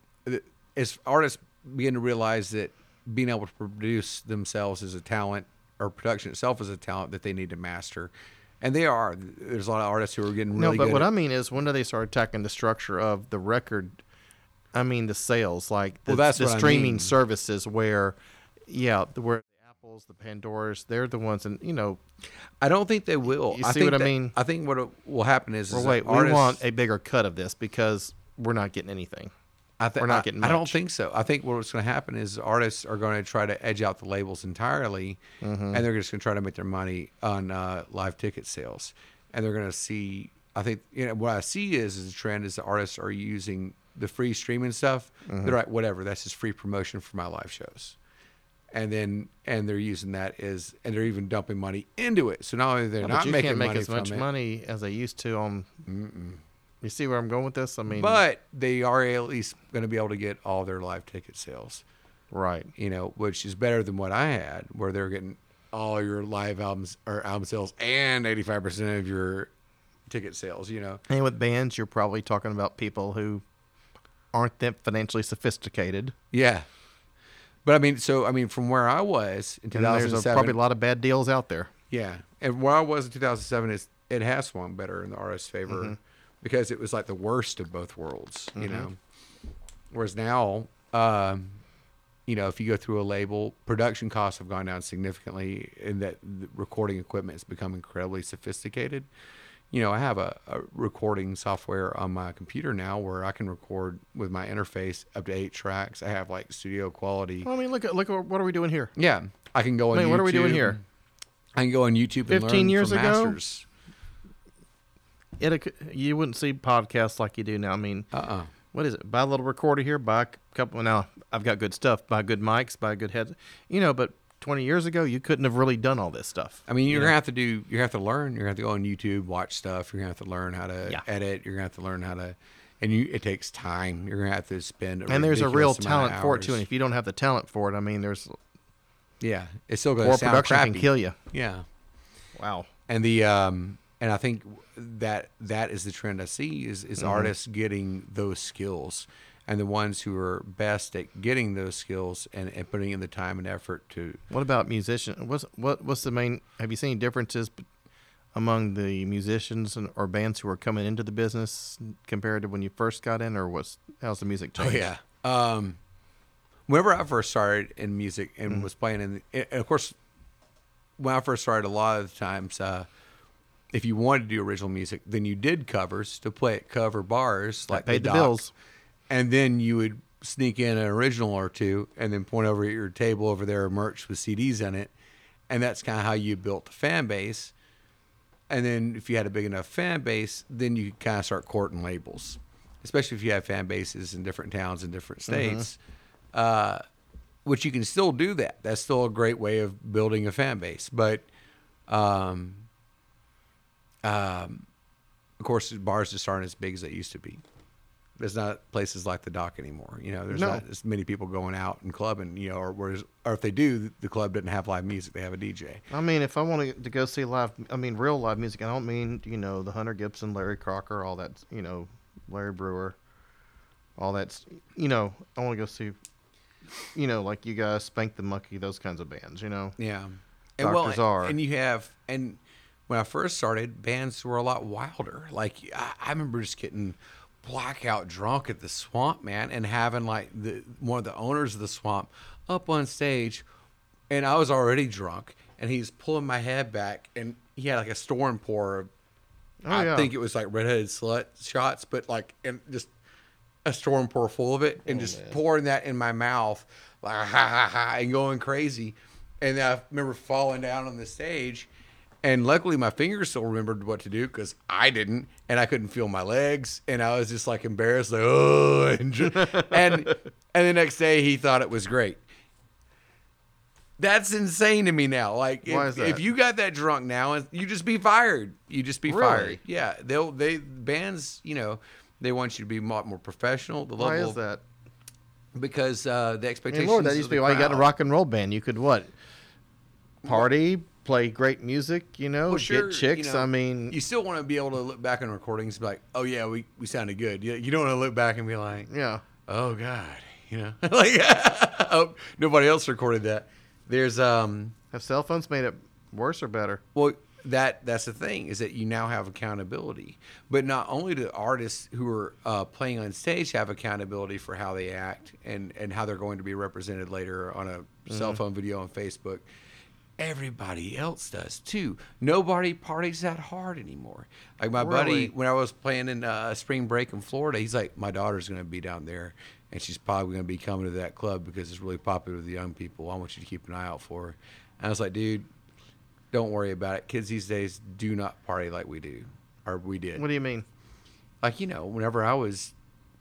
[SPEAKER 3] as artists begin to realize that being able to produce themselves as a talent or production itself as a talent that they need to master and they are there's a lot of artists who are getting really good.
[SPEAKER 2] no, but what
[SPEAKER 3] at,
[SPEAKER 2] I mean is, when do they start attacking the structure of the record? I mean, the sales, like the,
[SPEAKER 3] Well, that's
[SPEAKER 2] the
[SPEAKER 3] what I
[SPEAKER 2] streaming
[SPEAKER 3] mean.
[SPEAKER 2] services, where, yeah, where the Apples the Pandoras, they're the ones, and you know,
[SPEAKER 3] I don't think they will.
[SPEAKER 2] You
[SPEAKER 3] I
[SPEAKER 2] see
[SPEAKER 3] think
[SPEAKER 2] what I mean?
[SPEAKER 3] I think what will happen is,
[SPEAKER 2] well,
[SPEAKER 3] is
[SPEAKER 2] wait,
[SPEAKER 3] that
[SPEAKER 2] we
[SPEAKER 3] artists-
[SPEAKER 2] want a bigger cut of this because we're not getting anything.
[SPEAKER 3] I thi-
[SPEAKER 2] We're not getting
[SPEAKER 3] I don't think so. I think what's going to happen is artists are going to try to edge out the labels entirely,
[SPEAKER 2] Mm-hmm.
[SPEAKER 3] and they're just going to try to make their money on uh, live ticket sales. And they're going to see. I think you know what I see is is a trend is the artists are using the free streaming stuff.
[SPEAKER 2] Mm-hmm.
[SPEAKER 3] They're like, whatever, that's just free promotion for my live shows. And then and they're using that as and they're even dumping money into it. So not only they're
[SPEAKER 2] Yeah,
[SPEAKER 3] not making
[SPEAKER 2] can't make as much
[SPEAKER 3] it,
[SPEAKER 2] money as they used to on. You see where I'm going with this? I mean,
[SPEAKER 3] but they are at least going to be able to get all their live ticket sales.
[SPEAKER 2] right.
[SPEAKER 3] you know, which is better than what I had, where they're getting all your live albums or album sales and 85% of your ticket sales, you know.
[SPEAKER 2] And with bands, you're probably talking about people who aren't that financially sophisticated.
[SPEAKER 3] Yeah. But I mean, so, I mean, from where I was in
[SPEAKER 2] And there's a, probably a lot of bad deals out there.
[SPEAKER 3] yeah. And where I was in 2007 is it has swung better in the artist's favor
[SPEAKER 2] Mm-hmm.
[SPEAKER 3] Because it was like the worst of both worlds, you know. Whereas now, um, you know, if you go through a label, production costs have gone down significantly, and that the recording equipment has become incredibly sophisticated. You know, I have a, a recording software on my computer now where I can record with my interface up to eight tracks. I have like studio quality.
[SPEAKER 2] Well, I mean, look at look at what are we doing here?
[SPEAKER 3] Yeah, I can go on.
[SPEAKER 2] I mean, what are we doing here?
[SPEAKER 3] I can go on YouTube. And
[SPEAKER 2] 15
[SPEAKER 3] learn
[SPEAKER 2] years ago?
[SPEAKER 3] masters.
[SPEAKER 2] It you wouldn't see podcasts like you do now. I mean,
[SPEAKER 3] Uh-uh.
[SPEAKER 2] what is it? Buy a little recorder here, buy a couple. Now I've got good stuff. Buy good mics, buy good heads. You know, but 20 years ago, you couldn't have really done all this stuff.
[SPEAKER 3] I mean, you're
[SPEAKER 2] you
[SPEAKER 3] gonna have to do. You have to learn. You're gonna have to go on YouTube, watch stuff. You're gonna have to learn how to
[SPEAKER 2] Yeah.
[SPEAKER 3] edit. You're gonna have to learn how to, and you. It takes time. You're gonna have to spend. A
[SPEAKER 2] and there's a real
[SPEAKER 3] ridiculous amount of
[SPEAKER 2] talent for it too. And if you don't have the talent for it, I mean, there's
[SPEAKER 3] yeah, it's still gonna
[SPEAKER 2] poor
[SPEAKER 3] sound
[SPEAKER 2] production
[SPEAKER 3] crappy.
[SPEAKER 2] can kill you.
[SPEAKER 3] Yeah,
[SPEAKER 2] Wow.
[SPEAKER 3] and the um, and I think that that is the trend I see is is
[SPEAKER 2] Mm-hmm.
[SPEAKER 3] artists getting those skills, and the ones who are best at getting those skills and, and putting in the time and effort to
[SPEAKER 2] What about musicians? What's what what's the main? Have you seen differences among the musicians and, or bands who are coming into the business compared to when you first got in, or what's how's the music
[SPEAKER 3] Oh yeah. Um, whenever I first started in music and
[SPEAKER 2] Mm-hmm.
[SPEAKER 3] was playing in, and of course, when I first started, a lot of the times, uh, if you wanted to do original music, then you did covers to play at cover bars like
[SPEAKER 2] paid the
[SPEAKER 3] Doc.
[SPEAKER 2] bills.
[SPEAKER 3] and then you would sneak in an original or two, and then point over at your table over there, merch with CDs in it, and that's kind of how you built the fan base. And then if you had a big enough fan base, then you could kind of start courting labels, especially if you have fan bases in different towns and different states. Uh, which you can still do that. That's still a great way of building a fan base. But, um, um, of course, bars just aren't as big as they used to be. There's not places like the dock anymore. You know, there's
[SPEAKER 2] No.
[SPEAKER 3] not as many people going out and clubbing. You know, or whereas, or if they do, the club doesn't have live music; they have a DJ.
[SPEAKER 2] I mean, if I want to go see live, I mean real live music. I don't mean you know the Hunter Gibson, Larry Crocker, all that. You know, Larry Brewer, all that, You know, I want to go see. You know, like you guys, Spank the Monkey, those kinds of bands. You know,
[SPEAKER 3] Yeah,
[SPEAKER 2] Dr.
[SPEAKER 3] well,
[SPEAKER 2] Czar.
[SPEAKER 3] and you have and when I first started, bands were a lot wilder. Like I, I remember just getting blackout drunk at the swamp, man, and having like the one of the owners of the swamp up on stage, and I was already drunk, and he's pulling my head back, and he had like a storm pour. Of,
[SPEAKER 2] Oh,
[SPEAKER 3] I
[SPEAKER 2] yeah.
[SPEAKER 3] think it was like redheaded slut shots, but like and just a storm pour full of it and oh, just pouring that in my mouth, like ha ha ha, and going crazy. And I remember falling down on the stage, and luckily my fingers still remembered what to do because I didn't, and I couldn't feel my legs, and I was just like embarrassed, like oh, and ju- and and the next day he thought it was great. That's insane to me now. Like,
[SPEAKER 2] Why
[SPEAKER 3] if, if you got that drunk now, you just be fired. You just be
[SPEAKER 2] Really?
[SPEAKER 3] fired. Yeah, they'll they bands. You know, they want you to be lot more professional. The
[SPEAKER 2] why
[SPEAKER 3] level
[SPEAKER 2] is that?
[SPEAKER 3] because uh, the expectations.
[SPEAKER 2] Lord, that used to be why you got a rock and roll band. You could what? Party, play great music. You know,
[SPEAKER 3] Well, sure,
[SPEAKER 2] get chicks.
[SPEAKER 3] you know,
[SPEAKER 2] I mean,
[SPEAKER 3] you still want to be able to look back on recordings and be like, "Oh yeah, we, we sounded good." You, you don't want to look back and be like,
[SPEAKER 2] yeah.
[SPEAKER 3] "Oh God," you know, like, oh, nobody else recorded that. There's um,
[SPEAKER 2] Have cell phones made it worse or better?
[SPEAKER 3] Well, that that's the thing is that you now have accountability, but not only do artists who are uh, playing on stage have accountability for how they act and and how they're going to be represented later on a cell phone video on Facebook. Everybody else does too. Nobody parties that hard anymore. Like my buddy, when I was playing in uh, spring break in Florida, he's like, my daughter's going to be down there, and she's probably going to be coming to that club because it's really popular with the young people. I want you to keep an eye out for her. And I was like, dude, don't worry about it. Kids these days do not party like we do, or we did
[SPEAKER 2] What do you mean?
[SPEAKER 3] like you know whenever i was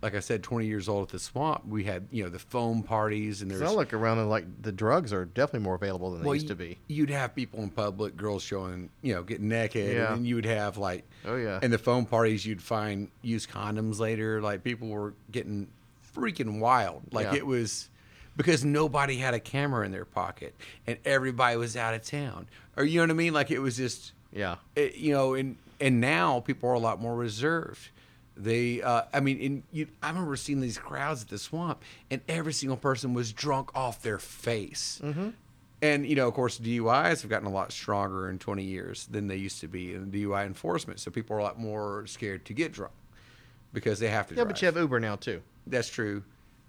[SPEAKER 3] like i said 20 years old at the swamp we had you know the foam parties and there's
[SPEAKER 2] I look around and like the drugs are definitely more available than they used to be.
[SPEAKER 3] you'd have people in public girls showing you know getting naked
[SPEAKER 2] Yeah.
[SPEAKER 3] and then you would have like
[SPEAKER 2] Oh, yeah.
[SPEAKER 3] And the foam parties you'd find used condoms later like people were getting freaking wild like
[SPEAKER 2] Yeah.
[SPEAKER 3] it was because nobody had a camera in their pocket and everybody was out of town or you know what i mean like it was just
[SPEAKER 2] Yeah.
[SPEAKER 3] it, you know, and and now people are a lot more reserved. They, uh, I mean, in, you, I remember seeing these crowds at the swamp, and every single person was drunk off their face. Mm-hmm. And you know, of course, DUIs have gotten a lot stronger in 20 years than they used to be in DUI enforcement. So people are a lot more scared to get drunk because they have to.
[SPEAKER 2] Yeah,
[SPEAKER 3] drive.
[SPEAKER 2] but you have Uber now too.
[SPEAKER 3] That's true.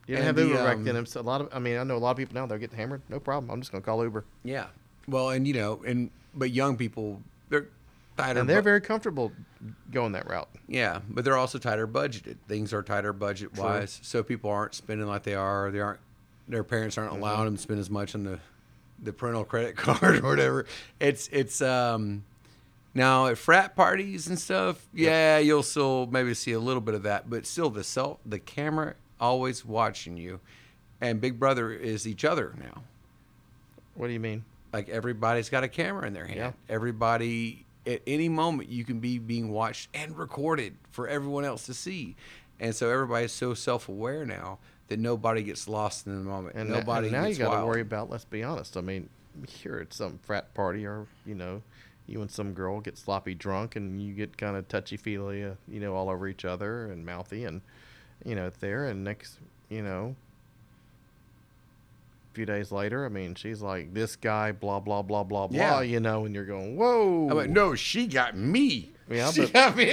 [SPEAKER 2] You didn't
[SPEAKER 3] And
[SPEAKER 2] have
[SPEAKER 3] the,
[SPEAKER 2] Uber back
[SPEAKER 3] um,
[SPEAKER 2] then. It's a lot of. I mean, I know a lot of people now. They're getting hammered. No problem. I'm just going to call Uber,
[SPEAKER 3] Yeah. Well, and you know, and but young people, they're tighter.
[SPEAKER 2] and they're very comfortable going that route.
[SPEAKER 3] Yeah, but they're also tighter budgeted. Things are tighter budget wise, so people aren't spending like they are. They aren't. Their parents aren't allowing them to spend as much on the the parental credit card or whatever. It's it's um now at frat parties and stuff. Yeah, you'll still maybe see a little bit of that, but still the self the camera always watching you, and Big Brother is each other now.
[SPEAKER 2] What do you mean?
[SPEAKER 3] Like everybody's got a camera in their hand.
[SPEAKER 2] Yeah.
[SPEAKER 3] Everybody at any moment you can be being watched and recorded for everyone else to see. And so everybody's so self-aware now that nobody gets lost in the moment.
[SPEAKER 2] And
[SPEAKER 3] nobody
[SPEAKER 2] and now you got to worry about. Let's be honest. I mean, you're at some frat party, or you know, you and some girl get sloppy drunk, and you get kind of touchy feely, uh, you know, all over each other and mouthy, and you know, there, and next, you know. Few days later, I mean, she's like, "This guy, blah blah blah blah blah," you know, and you're going, "Whoa!"
[SPEAKER 3] I'm like, no, she got me.
[SPEAKER 2] Yeah,
[SPEAKER 3] she
[SPEAKER 2] but-
[SPEAKER 3] got me.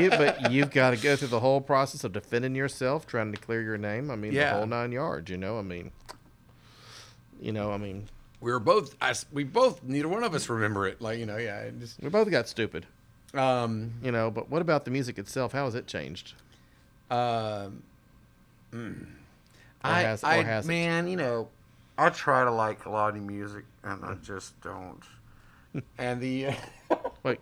[SPEAKER 2] you, but you've got to go through the whole process of defending yourself, trying to clear your name. I mean,
[SPEAKER 3] Yeah.
[SPEAKER 2] the whole nine yards. You know, I mean, you know, I mean,
[SPEAKER 3] we were both. I, we both. Neither one of us remember it. Like you know, yeah. Just,
[SPEAKER 2] we both got stupid.
[SPEAKER 3] um.
[SPEAKER 2] You know, but what about the music itself? How has it changed?
[SPEAKER 3] Um. mm. I,
[SPEAKER 2] has-
[SPEAKER 3] I
[SPEAKER 2] has it?
[SPEAKER 3] man, you know, I try to like a lot of music, and I just don't. and the.
[SPEAKER 2] Wait,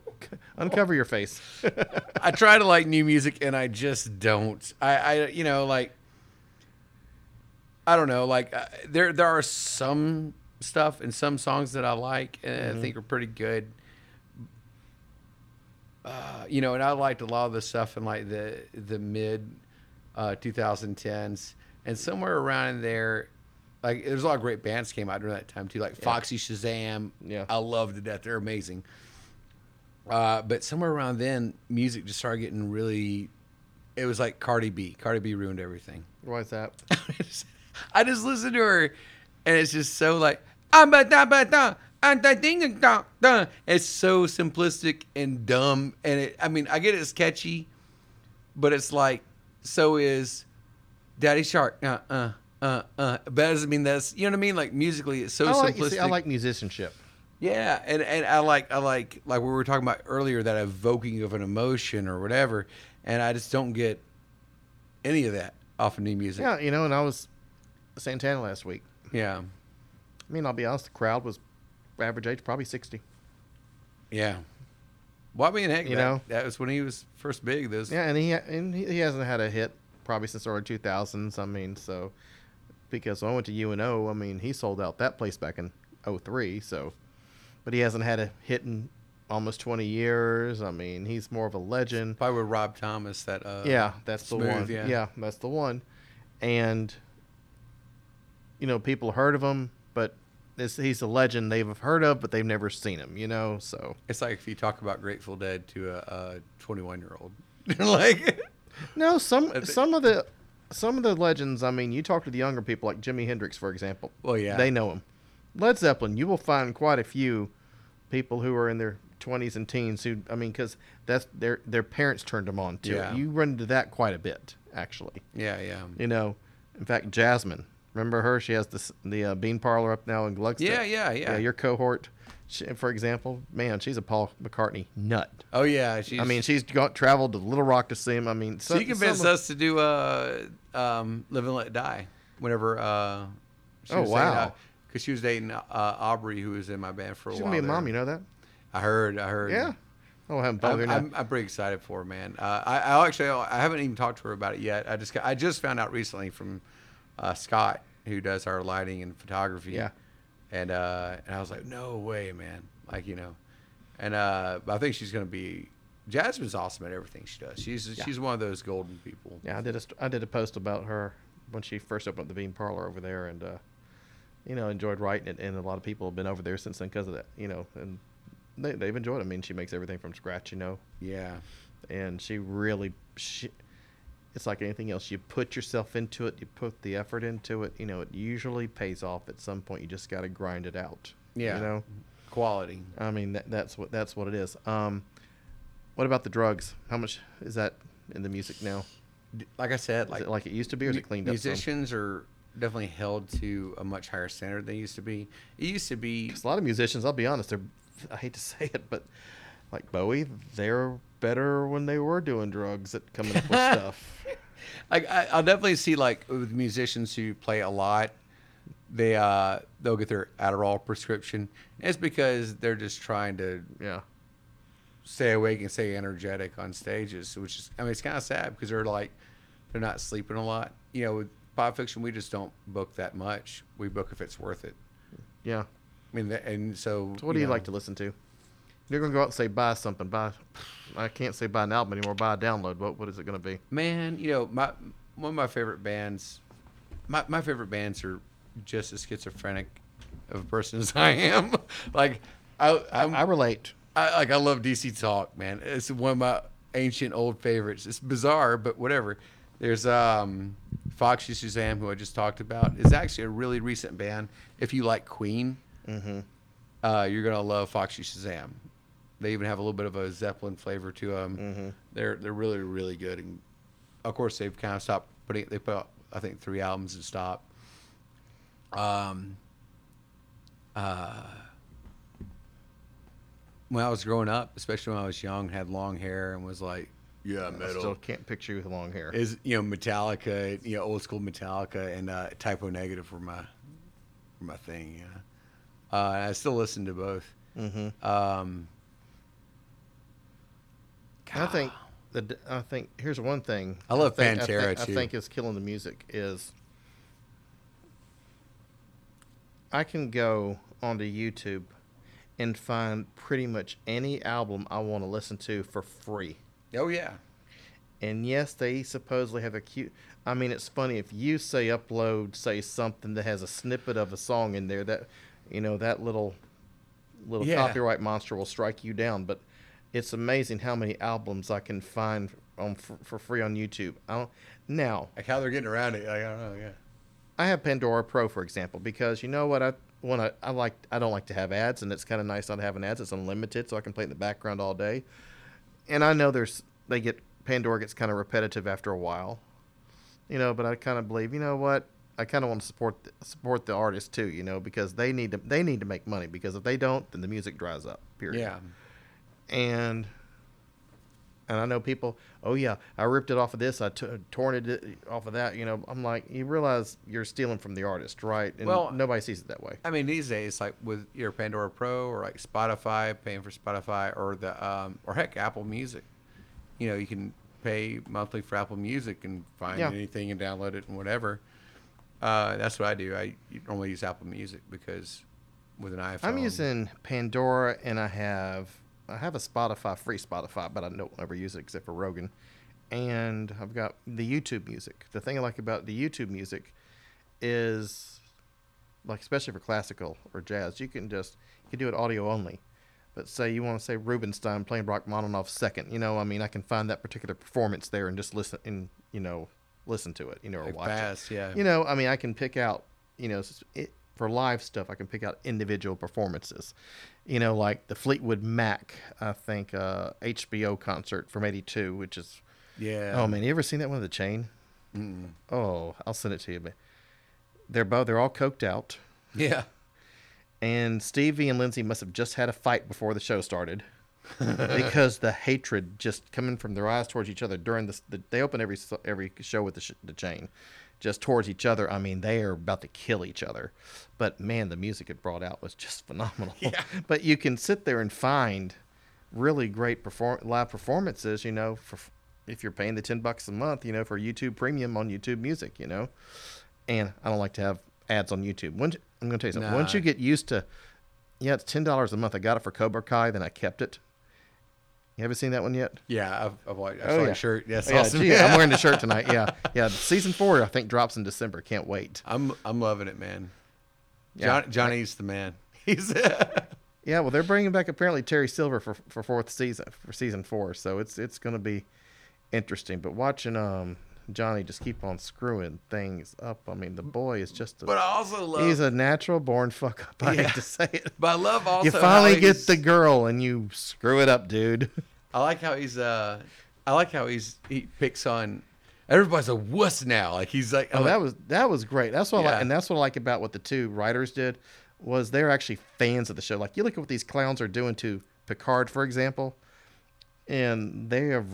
[SPEAKER 2] uncover your face.
[SPEAKER 3] I try to like new music and I just don't. I, I you know, like I don't know, like uh, there there are some stuff and some songs that I like and I think are pretty good. Uh, you know, and I liked a lot of the stuff in like the the mid uh, 2010s and somewhere around in there. Like there's a lot of great bands came out during that time too, like Foxy Shazam.
[SPEAKER 2] Yeah.
[SPEAKER 3] I love to death. They're amazing. Uh, but somewhere around then, music just started getting really. It was like Cardi B. Cardi B ruined everything.
[SPEAKER 2] Why is that?
[SPEAKER 3] I just listened to her, and it's just so like "Ah, ba, da, ba, da, da, ding, da, da." It's so simplistic and dumb, and it. I mean, I get it's catchy, but it's like so is Daddy Shark. Uh, uh, uh, uh. But that doesn't mean that's you know what I mean. Like musically, it's so
[SPEAKER 2] I like.
[SPEAKER 3] simplistic.
[SPEAKER 2] See, I like musicianship.
[SPEAKER 3] Yeah, and, and I like I like like we were talking about earlier that evoking of an emotion or whatever, and I just don't get any of that off of new music.
[SPEAKER 2] Yeah, you know, and I was Santana last week.
[SPEAKER 3] yeah,
[SPEAKER 2] I mean, I'll be honest. The crowd was average age probably sixty.
[SPEAKER 3] yeah. Well, I mean, heck,
[SPEAKER 2] You
[SPEAKER 3] that,
[SPEAKER 2] know?
[SPEAKER 3] that was when he was first big. This
[SPEAKER 2] Yeah, and he and he hasn't had a hit probably since early two thousands. I mean, so because when I went to UNO, I mean, he sold out that place back in 03, So, but he hasn't had a hit in almost twenty years. I mean, he's more of a legend.
[SPEAKER 3] probably with Rob Thomas. That uh,
[SPEAKER 2] Yeah, that's the one.
[SPEAKER 3] yeah.
[SPEAKER 2] Yeah. that's the one. And you know, people heard of him, but this he's a legend they've heard of, but they've never seen him. You know, so
[SPEAKER 3] It's like if you talk about Grateful Dead to a, a 21 year old, like
[SPEAKER 2] no, some
[SPEAKER 3] think-
[SPEAKER 2] some of the some of the legends. I mean, you talk to the younger people, like Jimi Hendrix, for example.
[SPEAKER 3] Well, yeah.
[SPEAKER 2] they know him. Led Zeppelin, you will find quite a few people who are in their twenties and teens who, I mean, because that's their their parents turned them on to
[SPEAKER 3] Yeah.
[SPEAKER 2] it. You run into that quite a bit, actually.
[SPEAKER 3] yeah, yeah,
[SPEAKER 2] You know, in fact, Jasmine, Remember her? She has this the uh, bean parlor up now in Gluckstadt.
[SPEAKER 3] Yeah, yeah, yeah.
[SPEAKER 2] your cohort, she, for example, man, she's a Paul McCartney nut.
[SPEAKER 3] Oh yeah, she's.
[SPEAKER 2] I mean, she's got traveled to Little Rock to see him. I mean,
[SPEAKER 3] she convinced us to do uh, um, "Live and Let Die" whenever. Uh,
[SPEAKER 2] Oh, wow.
[SPEAKER 3] Because she was dating uh, Aubrey, who was in my band for a
[SPEAKER 2] She's
[SPEAKER 3] while.
[SPEAKER 2] gonna be a mom. You know that?
[SPEAKER 3] I heard. I heard.
[SPEAKER 2] Yeah. Oh, I haven't told her
[SPEAKER 3] I'm. I'm, I'm pretty excited for her, man. Uh, I, I actually I haven't even talked to her about it yet. I just I just found out recently from uh, Scott, who does our lighting and photography.
[SPEAKER 2] Yeah.
[SPEAKER 3] And uh, and I was like, no way, man. Like you know, and uh, I think she's gonna be. Jasmine's awesome at everything she does. She's she's one of those golden people.
[SPEAKER 2] Yeah, I did a I did a post about her when she first opened up the Bean Parlor over there, and uh, you know enjoyed writing it. And a lot of people have been over there since then because of that. You know, and they they've enjoyed it. I mean, she makes everything from scratch. You know,
[SPEAKER 3] Yeah.
[SPEAKER 2] and she really she. It's like anything else. You put yourself into it. You put the effort into it. You know, it usually pays off at some point. You just got to grind it out.
[SPEAKER 3] Yeah.
[SPEAKER 2] You know.
[SPEAKER 3] Quality.
[SPEAKER 2] I mean, that, that's what that's what it is. Um, what about the drugs? How much is that in the music now?
[SPEAKER 3] Like I said, like
[SPEAKER 2] it like it used to be, or is it cleaned up?
[SPEAKER 3] musicians are definitely held to a much higher standard than they used to be. It used to be
[SPEAKER 2] 'Cause a lot of musicians, I'll be honest, they're I hate to say it, but like Bowie, they're better when they were doing drugs at coming up with stuff.
[SPEAKER 3] I, I'll definitely see like with musicians who play a lot, they uh they'll get their Adderall prescription. It's because they're just trying to
[SPEAKER 2] Yeah.
[SPEAKER 3] stay awake and stay energetic on stages, which is I mean it's kind of sad because they're like they're not sleeping a lot. You know, with pop fiction we just don't book that much. We book if it's worth it.
[SPEAKER 2] Yeah.
[SPEAKER 3] I mean, and so.
[SPEAKER 2] So what do you
[SPEAKER 3] know,
[SPEAKER 2] like to listen to? You're gonna go out and say buy something. Buy. I can't say buy an album anymore. Buy a download. What what is it gonna be?
[SPEAKER 3] Man, you know, my one of my favorite bands, my my favorite bands are just as schizophrenic of a person as I am. like I I'm,
[SPEAKER 2] I relate.
[SPEAKER 3] I like I love DC Talk, man. It's one of my ancient old favorites. It's bizarre, but whatever. There's um Foxy Shazam, who I just talked about, is actually a really recent band. If you like Queen,
[SPEAKER 2] Mm-hmm.
[SPEAKER 3] uh, you're gonna love Foxy Shazam. They even have a little bit of a Zeppelin flavor to them.
[SPEAKER 2] Mhm.
[SPEAKER 3] They're they're really really good. And of course, they've kind of stopped putting. They put out I think three albums and stopped. Um. Uh. When I was growing up, especially when I was young, had long hair and was like, yeah,
[SPEAKER 2] I
[SPEAKER 3] metal
[SPEAKER 2] still can't picture you with long hair.
[SPEAKER 3] is you know Metallica, you know old school Metallica and uh, Type O Negative were my were my thing. Yeah, uh, I still listen to both.
[SPEAKER 2] mm-hmm.
[SPEAKER 3] Um,
[SPEAKER 2] I think the I think here's one thing.
[SPEAKER 3] I love
[SPEAKER 2] think,
[SPEAKER 3] Pantera,
[SPEAKER 2] I think,
[SPEAKER 3] too.
[SPEAKER 2] I think is killing the music is I can go onto YouTube and find pretty much any album I want to listen to for free.
[SPEAKER 3] oh yeah,
[SPEAKER 2] And yes, they supposedly have a cute. I mean, it's funny if you say upload, say something that has a snippet of a song in there that, you know, that little, little
[SPEAKER 3] Yeah.
[SPEAKER 2] copyright monster will strike you down. But it's amazing how many albums I can find on for, for free on YouTube. I don't, now
[SPEAKER 3] like how they're getting around it. Like, I don't know. Yeah,
[SPEAKER 2] I have Pandora Pro, for example, because you know what I want to. I like. I don't like to have ads, and it's kind of nice not having ads. It's unlimited, so I can play in the background all day. And I know there's they get Pandora gets kind of repetitive after a while, you know. But I kind of believe, you know what? I kind of want to support the, support the artist too, you know, because they need to they need to make money. Because if they don't, then the music dries up. Period
[SPEAKER 3] yeah.
[SPEAKER 2] And and I know people. Oh yeah, I ripped it off of this. I t- torn it off of that. You know, I'm like, you realize you're stealing from the artist, right? And
[SPEAKER 3] Well-
[SPEAKER 2] nobody sees it that way.
[SPEAKER 3] I mean, these days, like with your Pandora Pro or like Spotify, paying for Spotify or the um, or heck, Apple Music. You know, you can pay monthly for Apple Music and find
[SPEAKER 2] Yeah.
[SPEAKER 3] anything and download it and whatever. Uh, that's what I do. I normally use Apple Music because with an iPhone,
[SPEAKER 2] I'm using Pandora, and I have I have a Spotify free Spotify, but I don't ever use it except for Rogan. And I've got the YouTube music. The thing I like about the YouTube music is, like especially for classical or jazz, you can just you can do it audio only. But say you want to say Rubinstein playing Rachmaninoff second, you know, I mean, I can find that particular performance there and just listen and you know listen to it, you know, or
[SPEAKER 3] like
[SPEAKER 2] watch it.
[SPEAKER 3] fast, yeah.
[SPEAKER 2] You know, I mean, I can pick out, you know, it, for live stuff, I can pick out individual performances. You know, like the Fleetwood Mac, I think, uh, HBO concert from '82, which is,
[SPEAKER 3] yeah.
[SPEAKER 2] oh man, you ever seen that one of the chain?
[SPEAKER 3] Mm.
[SPEAKER 2] Oh, I'll send it to you. But they're both they're all coked out,
[SPEAKER 3] Yeah.
[SPEAKER 2] and Stevie and Lindsay must have just had a fight before the show started. because the hatred just coming from their eyes towards each other during this, the, they open every every show with the, sh- the chain, just towards each other. I mean, they are about to kill each other. But man, the music it brought out was just phenomenal.
[SPEAKER 3] Yeah.
[SPEAKER 2] But you can sit there and find really great perform- live performances. You know, for if you're paying the ten bucks a month, you know, for YouTube Premium on YouTube Music, you know. And I don't like to have ads on YouTube. Once I'm going to tell you something. Once you get used to, yeah, it's ten dollars a month. I got it for Cobra Kai, then I kept it. You haven't seen that one yet?
[SPEAKER 3] Yeah. I've, I've watched, I
[SPEAKER 2] Oh,
[SPEAKER 3] saw
[SPEAKER 2] yeah.
[SPEAKER 3] your shirt. Yes.
[SPEAKER 2] Oh, yeah,
[SPEAKER 3] awesome.
[SPEAKER 2] gee, I'm wearing the shirt tonight. Yeah, yeah. Season four, I think, drops in December. Can't wait.
[SPEAKER 3] I'm, I'm loving it, man.
[SPEAKER 2] Yeah.
[SPEAKER 3] John, Johnny's the man. He's
[SPEAKER 2] Yeah, well, they're bringing back apparently Terry Silver for for fourth season for season four, so it's it's going to be interesting. But watching um Johnny just keep on screwing things up. I mean, the boy is just a,
[SPEAKER 3] But I also love.
[SPEAKER 2] he's a natural born fuck up. I
[SPEAKER 3] Yeah.
[SPEAKER 2] hate to say it.
[SPEAKER 3] but I love also.
[SPEAKER 2] You finally get the girl and you screw it up, dude.
[SPEAKER 3] I like how he's. Uh, I like how he's. He picks on. Everybody's a wuss now. Like he's like.
[SPEAKER 2] Oh,
[SPEAKER 3] I'm
[SPEAKER 2] that
[SPEAKER 3] like,
[SPEAKER 2] was that was great. That's what I like, and that's what I like about what the two writers did was they're actually fans of the show. Like you look at what these clowns are doing to Picard, for example, and they have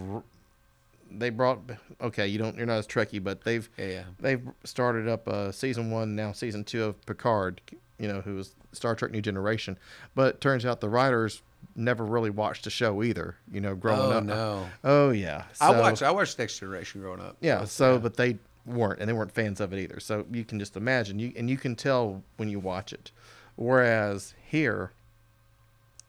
[SPEAKER 2] they brought okay, you don't you're not as Trekkie, but they've
[SPEAKER 3] Yeah,
[SPEAKER 2] they've started up uh, season one now season two of Picard. You know, who was Star Trek New Generation, but it turns out the writers never really watched the show either. You know, growing
[SPEAKER 3] Oh
[SPEAKER 2] up.
[SPEAKER 3] no.
[SPEAKER 2] Oh yeah.
[SPEAKER 3] I watched. I watched Next Generation growing up.
[SPEAKER 2] yeah. So, but they weren't, and they weren't fans of it either. So you can just imagine you, and you can tell when you watch it. Whereas here,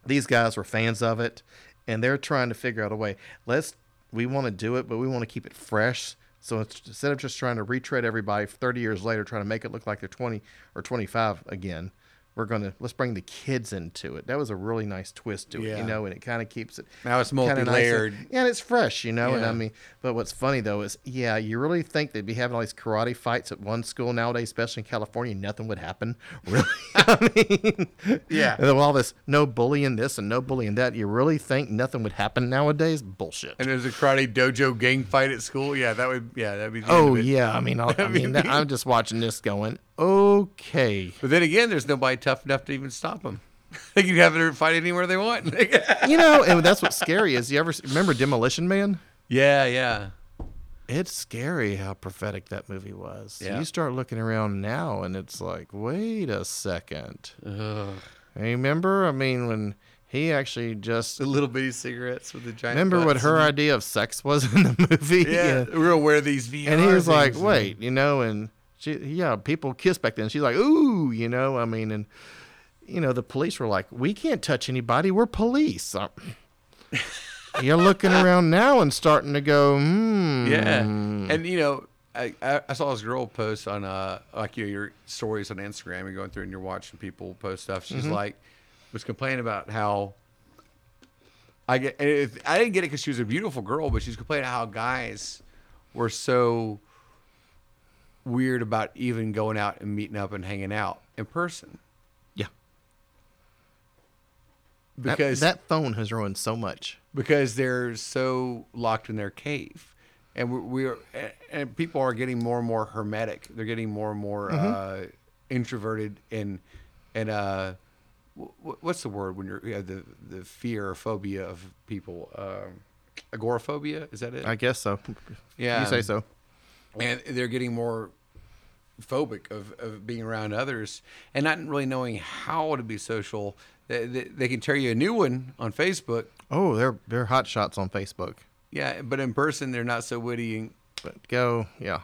[SPEAKER 2] these guys were fans of it, and they're trying to figure out a way. Let's we want to do it, but we want to keep it fresh. So instead of just trying to retread everybody 30 years later, trying to make it look like they're 20 or 25 again, we're gonna let's bring the kids into it. That was a really nice twist to it,
[SPEAKER 3] Yeah.
[SPEAKER 2] you know, and it kind of keeps it
[SPEAKER 3] Now it's
[SPEAKER 2] kinda nice and-
[SPEAKER 3] multi-layered.
[SPEAKER 2] and it's fresh, you know. And I mean, but what's funny though is, yeah, you really think they'd be having all these karate fights at one school nowadays, especially in California, nothing would happen. Really? I mean,
[SPEAKER 3] Yeah.
[SPEAKER 2] And then all this no bullying this and no bullying that. You really think nothing would happen nowadays? Bullshit.
[SPEAKER 3] And there's a karate dojo gang fight at school. Yeah, that would. Yeah, that'd be.
[SPEAKER 2] Oh yeah, I mean, I, I mean, that, I'm just watching this going, okay.
[SPEAKER 3] But then again, there's nobody tough enough to even stop them. they can have their fight anywhere they want.
[SPEAKER 2] You know, and that's what's scary is you ever remember Demolition Man?
[SPEAKER 3] yeah, yeah.
[SPEAKER 2] It's scary how prophetic that movie was.
[SPEAKER 3] Yeah.
[SPEAKER 2] You start looking around now, and it's like, wait a second.
[SPEAKER 3] Ugh.
[SPEAKER 2] Remember? I mean, when he actually just
[SPEAKER 3] The little bitty cigarettes with the giant.
[SPEAKER 2] remember what her idea of sex was in the movie.
[SPEAKER 3] Yeah, we're gonna wear these VR.
[SPEAKER 2] and he was like,
[SPEAKER 3] things and-
[SPEAKER 2] wait, you know, and she, yeah, people kissed back then. She's like, ooh, you know, I mean, and you know, the police were like, we can't touch anybody. We're police. Uh, You're looking around now and starting to go, hmm.
[SPEAKER 3] Yeah, and you know, I, I, saw this girl post on uh like you know, your stories on Instagram. You're going through and you're watching people post stuff. She's like, was complaining about how. I get. it, I didn't get it because she was a beautiful girl, but she's complaining how guys were so weird about even going out and meeting up and hanging out in person
[SPEAKER 2] Yeah.
[SPEAKER 3] Because
[SPEAKER 2] that, phone has ruined so much.
[SPEAKER 3] because they're so locked in their cave and we're, we're and people are getting more and more hermetic they're getting more and more uh, introverted and and uh wh- what's the word when you're you have the the fear or phobia of people um agoraphobia is that it
[SPEAKER 2] I guess so.
[SPEAKER 3] Yeah.
[SPEAKER 2] You say so.
[SPEAKER 3] And they're getting more phobic of, of being around others and not really knowing how to be social they, they, they can tear you a new one on facebook
[SPEAKER 2] Oh, they're they're hot shots on Facebook.
[SPEAKER 3] yeah but in person they're not so witty and
[SPEAKER 2] But go, yeah.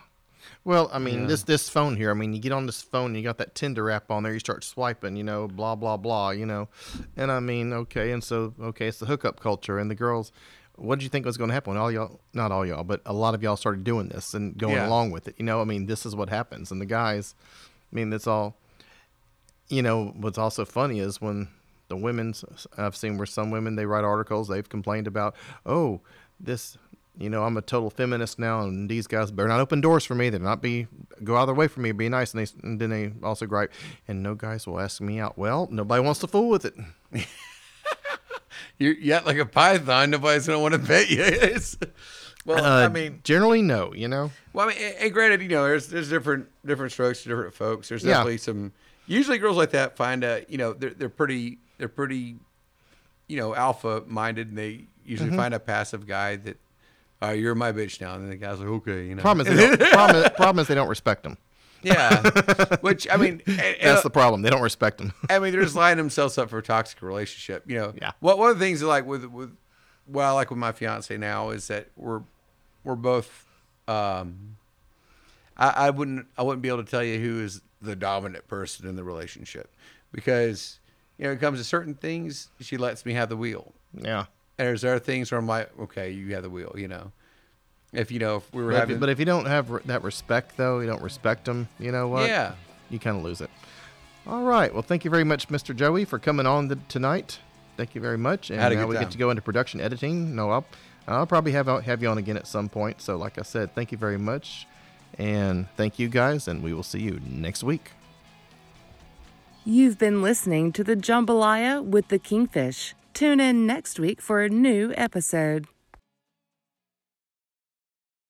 [SPEAKER 2] Well, I mean, this this phone here. I mean, you get on this phone, you got that Tinder app on there. You start swiping, you know, blah blah blah, you know, and I mean, okay, and so okay, it's the hookup culture, and the girls. What did you think was going to happen? All y'all, not all y'all, but a lot of y'all started doing this and going
[SPEAKER 3] Yeah.
[SPEAKER 2] along with it. You know, I mean, this is what happens, and the guys. I mean, that's all. You know, what's also funny is when the women's I've seen where some women they write articles they've complained about, oh, this you know, I'm a total feminist now, and these guys better not open doors for me. They're not be go out of their way for me, be nice. And, they, and then they also gripe, and no guys will ask me out. Well, nobody wants to fool with it.
[SPEAKER 3] You're yet like a python. Nobody's gonna want to bet you. It's, Well,
[SPEAKER 2] Uh,
[SPEAKER 3] I mean,
[SPEAKER 2] generally, no. You know,
[SPEAKER 3] well, I mean, and- granted, you know, there's there's different different strokes for different folks. There's
[SPEAKER 2] Yeah.
[SPEAKER 3] definitely some. Usually, girls like that find a you know they're they're pretty they're pretty, you know, alpha minded, and they usually
[SPEAKER 2] Mm-hmm.
[SPEAKER 3] find a passive guy that, uh, you're my bitch now, and the guy's like, okay, you know.
[SPEAKER 2] problem is, they don't, problem is they don't respect them.
[SPEAKER 3] Yeah, which I mean, and- and-
[SPEAKER 2] That's the uh, problem. They don't respect them.
[SPEAKER 3] I mean, they're just lining themselves up for a toxic relationship. You know,
[SPEAKER 2] Yeah.
[SPEAKER 3] What one of the things I like with with what I like with my fiance now is that we're we're both. Um, I, I wouldn't I wouldn't be able to tell you who is the dominant person in the relationship because you know it comes to certain things she lets me have the wheel.
[SPEAKER 2] yeah.
[SPEAKER 3] And there's other things where I'm like, okay, you have the wheel. You know, if you know if we were
[SPEAKER 2] But if,
[SPEAKER 3] having,
[SPEAKER 2] you- but if you don't have re- that respect, though, you don't respect them. You know what?
[SPEAKER 3] yeah.
[SPEAKER 2] You kind of lose it. All right. Well, thank you very much, Mr. Joey, for coming on the, tonight. Thank you very much. And
[SPEAKER 3] Had a
[SPEAKER 2] now
[SPEAKER 3] good
[SPEAKER 2] we
[SPEAKER 3] time.
[SPEAKER 2] get to go into production editing. No, I'll, I'll probably have have you on again at some point. So, like I said, thank you very much, and thank you guys, and we will see you next week.
[SPEAKER 1] You've been listening to the Jambalaya with the Kingfish. Tune in next week for a new episode.